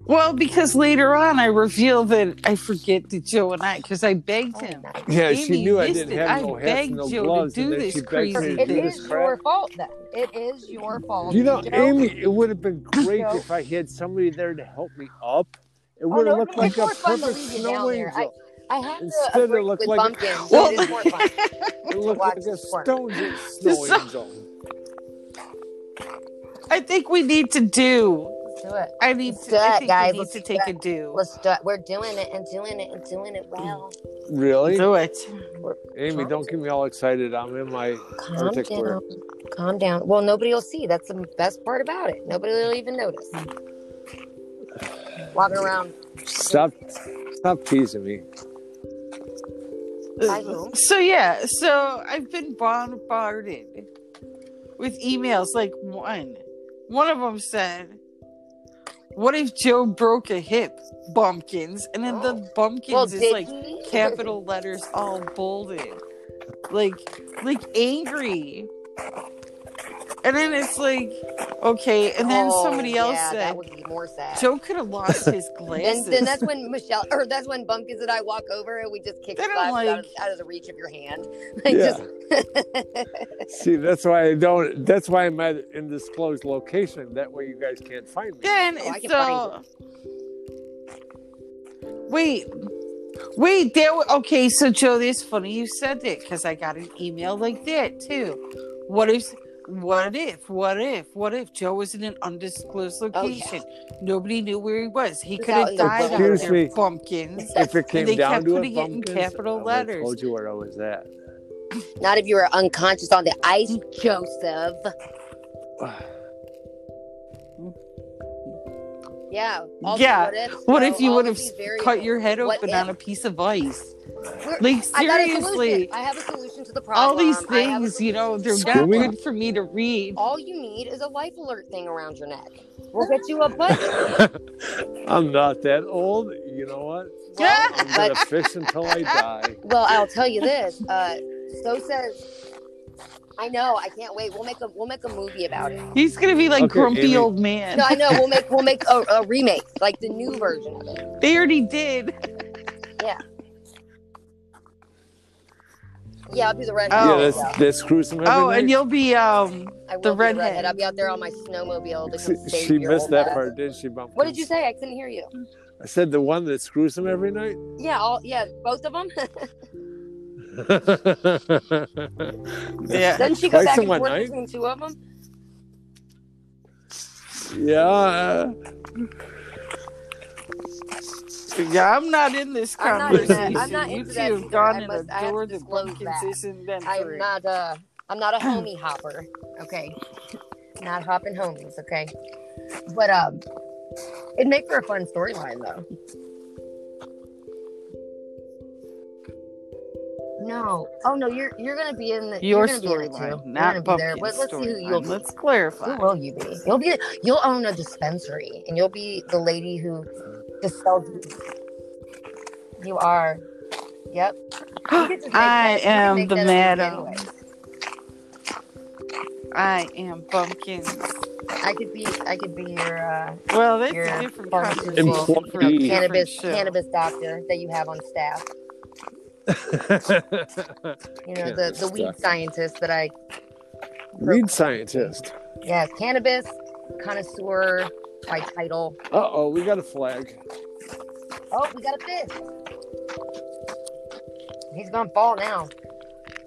well because later on i revealed that i forget that joe and i because i begged Oh, him. Yeah, Amy she knew I didn't it. have I no hats begged and no Joe to gloves, do and then this she begged crazy me to It do thing. this is crap. your fault then. It is your fault. You know, Joe. Amy, it would have been great Joe. if I had somebody there to help me up. It Oh, would have no, looked like a more fun perfect snow down. I- angel. I have Instead to it agree looked with like- bumpkins. Well, so it is more fun. It looked watch like a this work. stone snow So- angel. i think we need to do Let's do it. i need Let's to do i it, think guys. we need Let's to take it. a do Let's do it. We're doing it and doing it and doing it mm. well. Really? do it Amy, don't get me all excited. I'm in my Calm Arctic down. wear. Calm down. Well, nobody will see. That's the best part about it. Nobody will even notice. Mm. Walking around. Stop, stop teasing me. Uh, so yeah, so I've been bombarded with emails. Like one, one of them said, "What if Joe broke a hip?" Bumpkins, and then the oh. bumpkins Well, is like he? capital letters, all bolded, like like angry. And then it's like, okay, and then Oh, somebody else yeah, said, that would be more sad. Joe could have lost his glasses. And then that's when Michelle, or that's when Bumpkins and I walk over and we just kick the Then I'm glasses out, of, like- out of the reach of your hand. Like Yeah. just, See, that's why I don't. That's why I'm at an undisclosed location. That way, you guys can't find me. Then Oh, it's can find uh wait, wait. There. wa- Okay, so Joe, this funny you said that because I got an email like that too. What if? What if? What if? What if Joe was in an undisclosed Oh, yeah. location? Nobody knew where he was. He could have out in the died out Excuse there, me. bumpkins. If it came they down kept to it, putting it in bumpkins, capital I letters. Told you where I was at. not if you were unconscious on the ice, mm. Joseph. Yeah. Yeah, What, ifs, What bro, if you would have cut your head What open if? on a piece of ice? We're- Like I got a seriously. solution. I have a solution to the problem. all these I have a things, you know, they're Screw not good for me to read. All you need is a life alert thing around your neck. We'll get you a button. I'm not that old. You know what? Well, I'm gonna fish until I die. well, I'll tell you this. Uh, so says. I know. I can't wait. We'll make a we'll make a movie about it. He's gonna be like Okay, grumpy Amy. old man. No, I know. We'll make we'll make a, a remake, like the new version of it. They already did. Yeah, I'll be the redhead. Oh. Yeah, that's that's gruesome. Every Oh, night. and you'll be um I will the be redhead. I'll be out there on my snowmobile to she, come save she missed that ass. part, didn't she, Bumpkins? What did you say? I couldn't hear you. I said the one that screws him every night. Yeah, all yeah, both of them. yeah. Doesn't she go Twice back and forth night? between two of them? yeah. Yeah, I'm not in this I'm not conversation. I'm not you two have gone and must- I have adored the disclose Bumpkins that. isn't been I'm not uh I'm not a homie hopper. Okay. Not hopping homies, okay? But um it'd make for a fun storyline though. No. Oh no, you're you're gonna be in the Your you're gonna be in it too. storyline, You're not gonna be there. Bumpkin's Let, let's see who you'll be. Let's clarify. Who will you be? You'll be you'll own a dispensary and you'll be the lady who just sells you are. Yep. You get to take I that- am the that madam. anyway. I am Bumpkins. I could be I could be your uh Well, that's Your a different pharmaceutical conversation for a Employee. different cannabis show. cannabis doctor that you have on staff. You know, the, the weed Doctor. scientist that I Weed scientist. yeah, cannabis connoisseur by title. Uh oh, we got a flag. Oh, we got a fish. He's gonna fall now.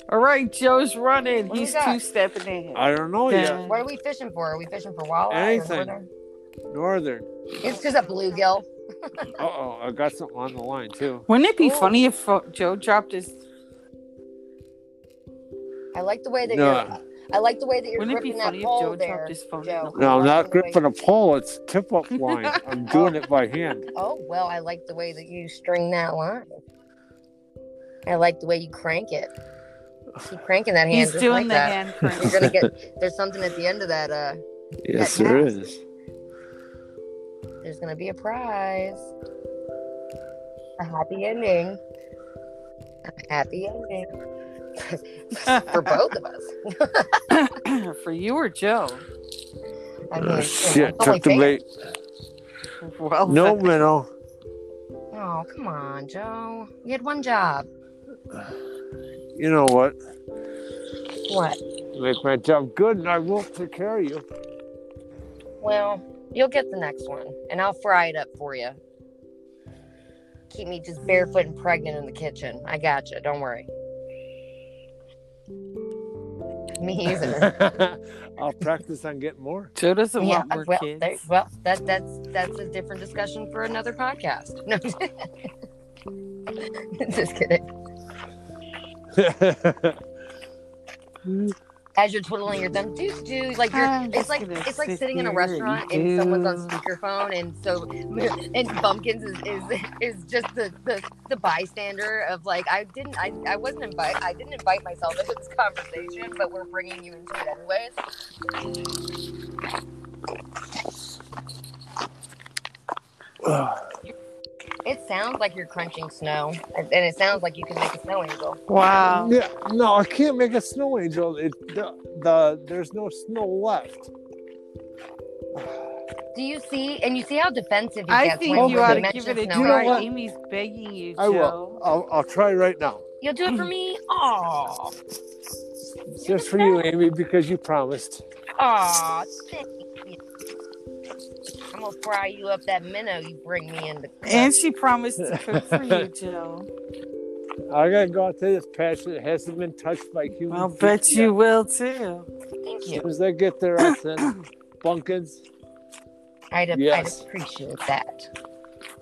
All right, Joe's running. What do you He's got? two stepping in. I don't know Yeah. yet. What are we fishing for? Are we fishing for walleye? or Anything. northern? Northern. It's just a bluegill. Uh oh, I got something on the line too. Wouldn't it be Oh. funny if uh, Joe dropped his? I like the way that No. you're. I like the way that you're Wouldn't it be gripping that funny if pole Joe there. his phone? Joe. No, I'm not I the gripping a pole. It's tip up line. I'm doing it by hand. Oh well, I like the way that you string that line. I like the way you crank it. Keep cranking that hand He's just doing like the that. hand You're gonna get. There's something at the end of that. Uh, Yes, That there has- is. there's gonna be a prize. A happy ending. A happy ending for both of us. For you or Joe? I uh, mean, Oh, shit, it's only took the fair. bait. Well, No, minnow. Oh come on, Joe. You had one job. You know what? What? Make my job good, and I will take care of you. Well, you'll get the next one, and I'll fry it up for you. Keep me just barefoot and pregnant in the kitchen. I got you. Don't worry. Me either. I'll practice on getting more. Joe doesn't yeah. want more Well, kids. there, well, that that's that's a different discussion for another podcast. No, just kidding. As you're twiddling your thumb, do do like you're. I'm It's like it's like sitting in a here and restaurant and someone's on speakerphone, and so and Bumpkins is is, is just the, the the bystander of like I didn't I, I wasn't invite I didn't invite myself into this conversation, but we're bringing you into it anyways. It sounds like you're crunching snow, and and it sounds like you can make a snow angel. Wow. yeah, no, I can't make a snow angel. It, the, the there's no snow left. Do you see? And you see how defensive he I gets think when you when ought he to give it a snow You know Amy's begging you, I Joe. will. I'll, I'll try right now. You'll do it for me? Aw. Just for you, Amy, because you promised. Aw, thank you. I'm gonna fry you up that minnow you bring me in the And she promised to cook for you, Joe. I gotta go out to this patch that hasn't been touched by humans. I'll feet bet yet. you will too. Thank As you. soon as I get there, I'll send Bumpkins. I'd, Yes. I'd appreciate that.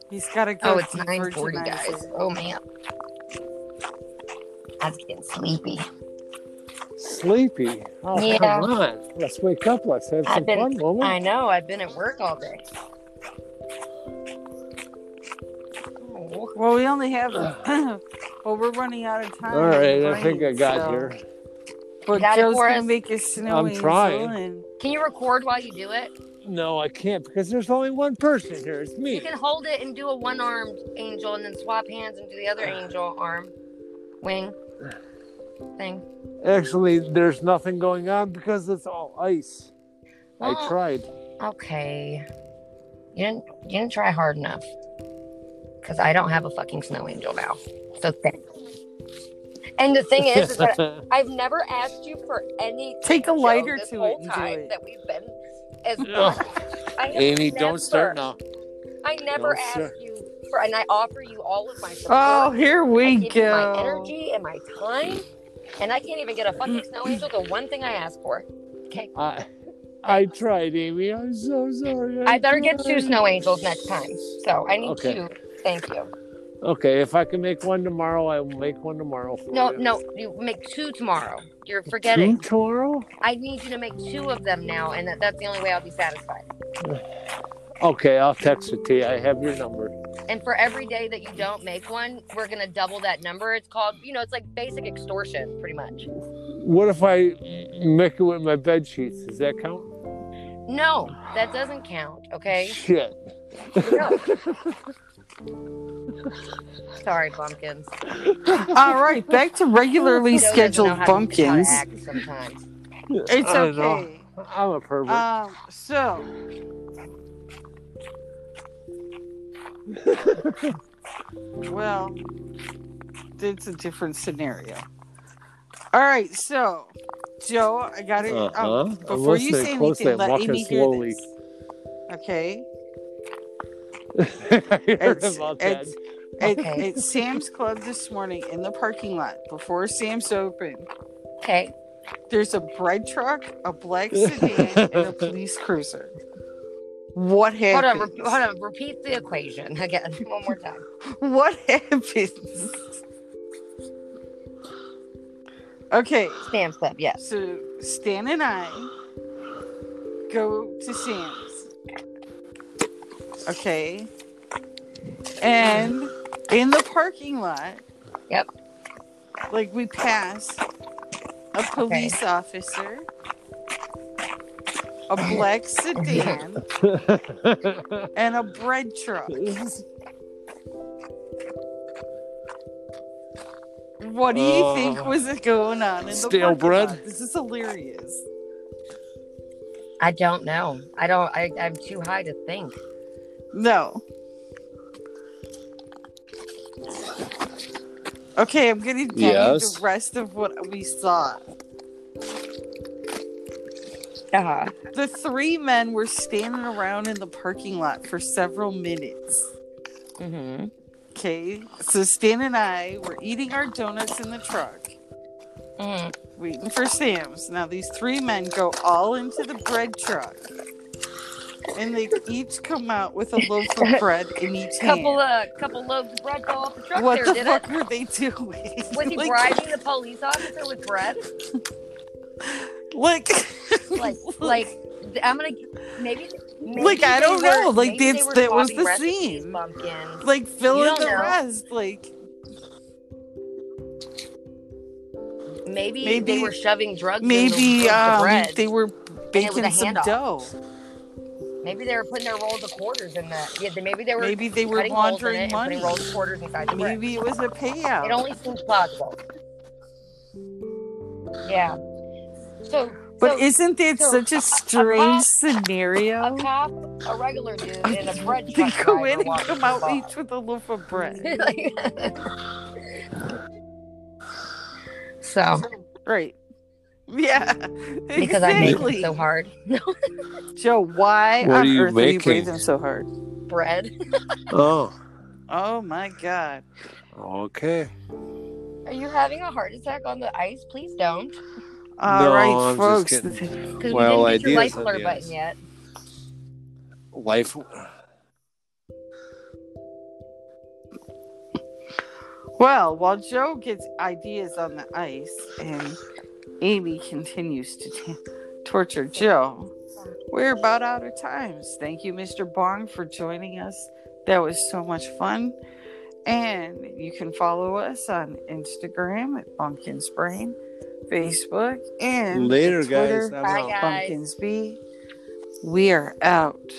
He's got to go. Oh, it's 9:40, guys. Oh man. I was getting sleepy. Sleepy. Oh, Yeah. come on. Let's wake up. Let's have some I've been fun, woman. I know, I've been at work all day. Oh, Well, we only have. well, we're running out of time. All right. on I think I got so- here. But Got Joe's gonna make a snow I'm trying. and Can you record while you do it? No, I can't because there's only one person here. It's me. You can hold it and do a one armed angel and then swap hands and do the other angel arm wing thing. Actually, there's nothing going on because it's all ice. I tried. Okay. You didn't you didn't try hard enough. Cause I don't have a fucking snow angel now. So thanks. And the thing is, is that I've never asked you for any Take a lighter this to whole it and do time it. that we've been as Ugh. I Amy, never, don't start now. I never Don't asked start. you for and I offer you all of my support. oh, here I we give you my go. energy and my time, and I can't even get a fucking snow angel. The one thing I ask for. Okay, I, I tried, Amy. I'm so sorry. I better get two snow angels next time. So I need Okay. two. Thank you. Okay, if I can make one tomorrow, I will make one tomorrow. For No, you. no, you make two tomorrow. You're Two forgetting. tomorrow? I need you to make two of them now, and that, that's the only way I'll be satisfied. Okay, I'll text it to you. I have your number. And for every day that you don't make one, we're gonna double that number. It's called, you know, it's like basic extortion, pretty much. What if I make it with my bed sheets? Does that count? No, that doesn't count. Okay. Shit. No. Sorry, bumpkins. All right, back to regularly Joe doesn't know scheduled how to- how to bumpkins. act sometimes. It's I don't know. okay. I'm a pervert. Um, so. well, it's a different scenario. All right, so Joe, I got it. Uh-huh. um, I'm before you say closely. anything, let walking Amy hear slowly. this. Okay. I It's, about it's, it- Okay. it's Sam's Club this morning in the parking lot before Sam's open. Okay. There's a bread truck, a black sedan, and a police cruiser. What Hold on. happens? Re- hold on. Repeat the equation again. One more time. What happens? Okay, Sam's Club. Yes. so Stan and I go to Sam's. Okay. And in the parking lot, Yep. like we pass a police officer, a black sedan, and a bread truck. What do you think Uh, was going on in the stale bread? lot? This is hilarious. I don't know. I don't. I, I'm too high to think. No. Okay, I'm gonna tell Yes. you the rest of what we saw. Uh huh. The three men were standing around in the parking lot for several minutes. Mm-hmm. Okay, so Stan and I were eating our donuts in the truck, hmm waiting for Sam's. Now these three men go all into the bread truck, and they each come out with a loaf of bread in each Couple hand. of couple loaves of bread fell off the truck What there, the fuck it? were they doing? Was he like, bribing the police officer with bread? like, Like, like I'm gonna maybe. maybe Like, I don't were- know, like, that's- that was the scene. Like fill in the know. rest. Like, maybe, maybe- they were shoving drugs. maybe the, the um, bread. they were baking some dough. Maybe they were putting their rolls of quarters in the. Yeah, they- maybe they were. Maybe they were cutting holes in laundering it money. rolls of quarters inside the bread. Maybe it was a payout. It only seems plausible. Yeah. So, But so isn't that so such a a strange cop- scenario? a cop, a regular dude, and a bread They go in and come out bar. each with a loaf of bread. so, right. Yeah. because I make exactly. it so hard. Joe, why What on are you earth are you breathing so hard? Bread. oh, Oh my god. okay. Are you having a heart attack on the ice? Please don't. All No, right, I'm folks. kidding. Because Well, we didn't get your life ideas, alert ideas. button yet. Life. Well, while Joe gets ideas on the ice and Amy continues to t- torture Joe, we're about out of times. Thank you, Mr. Bong, for joining us. That was so much fun. And you can follow us on Instagram at Bumpkins Brain, Facebook, and Later, Twitter, guys. Bye, guys. Bumpkins B. We are out.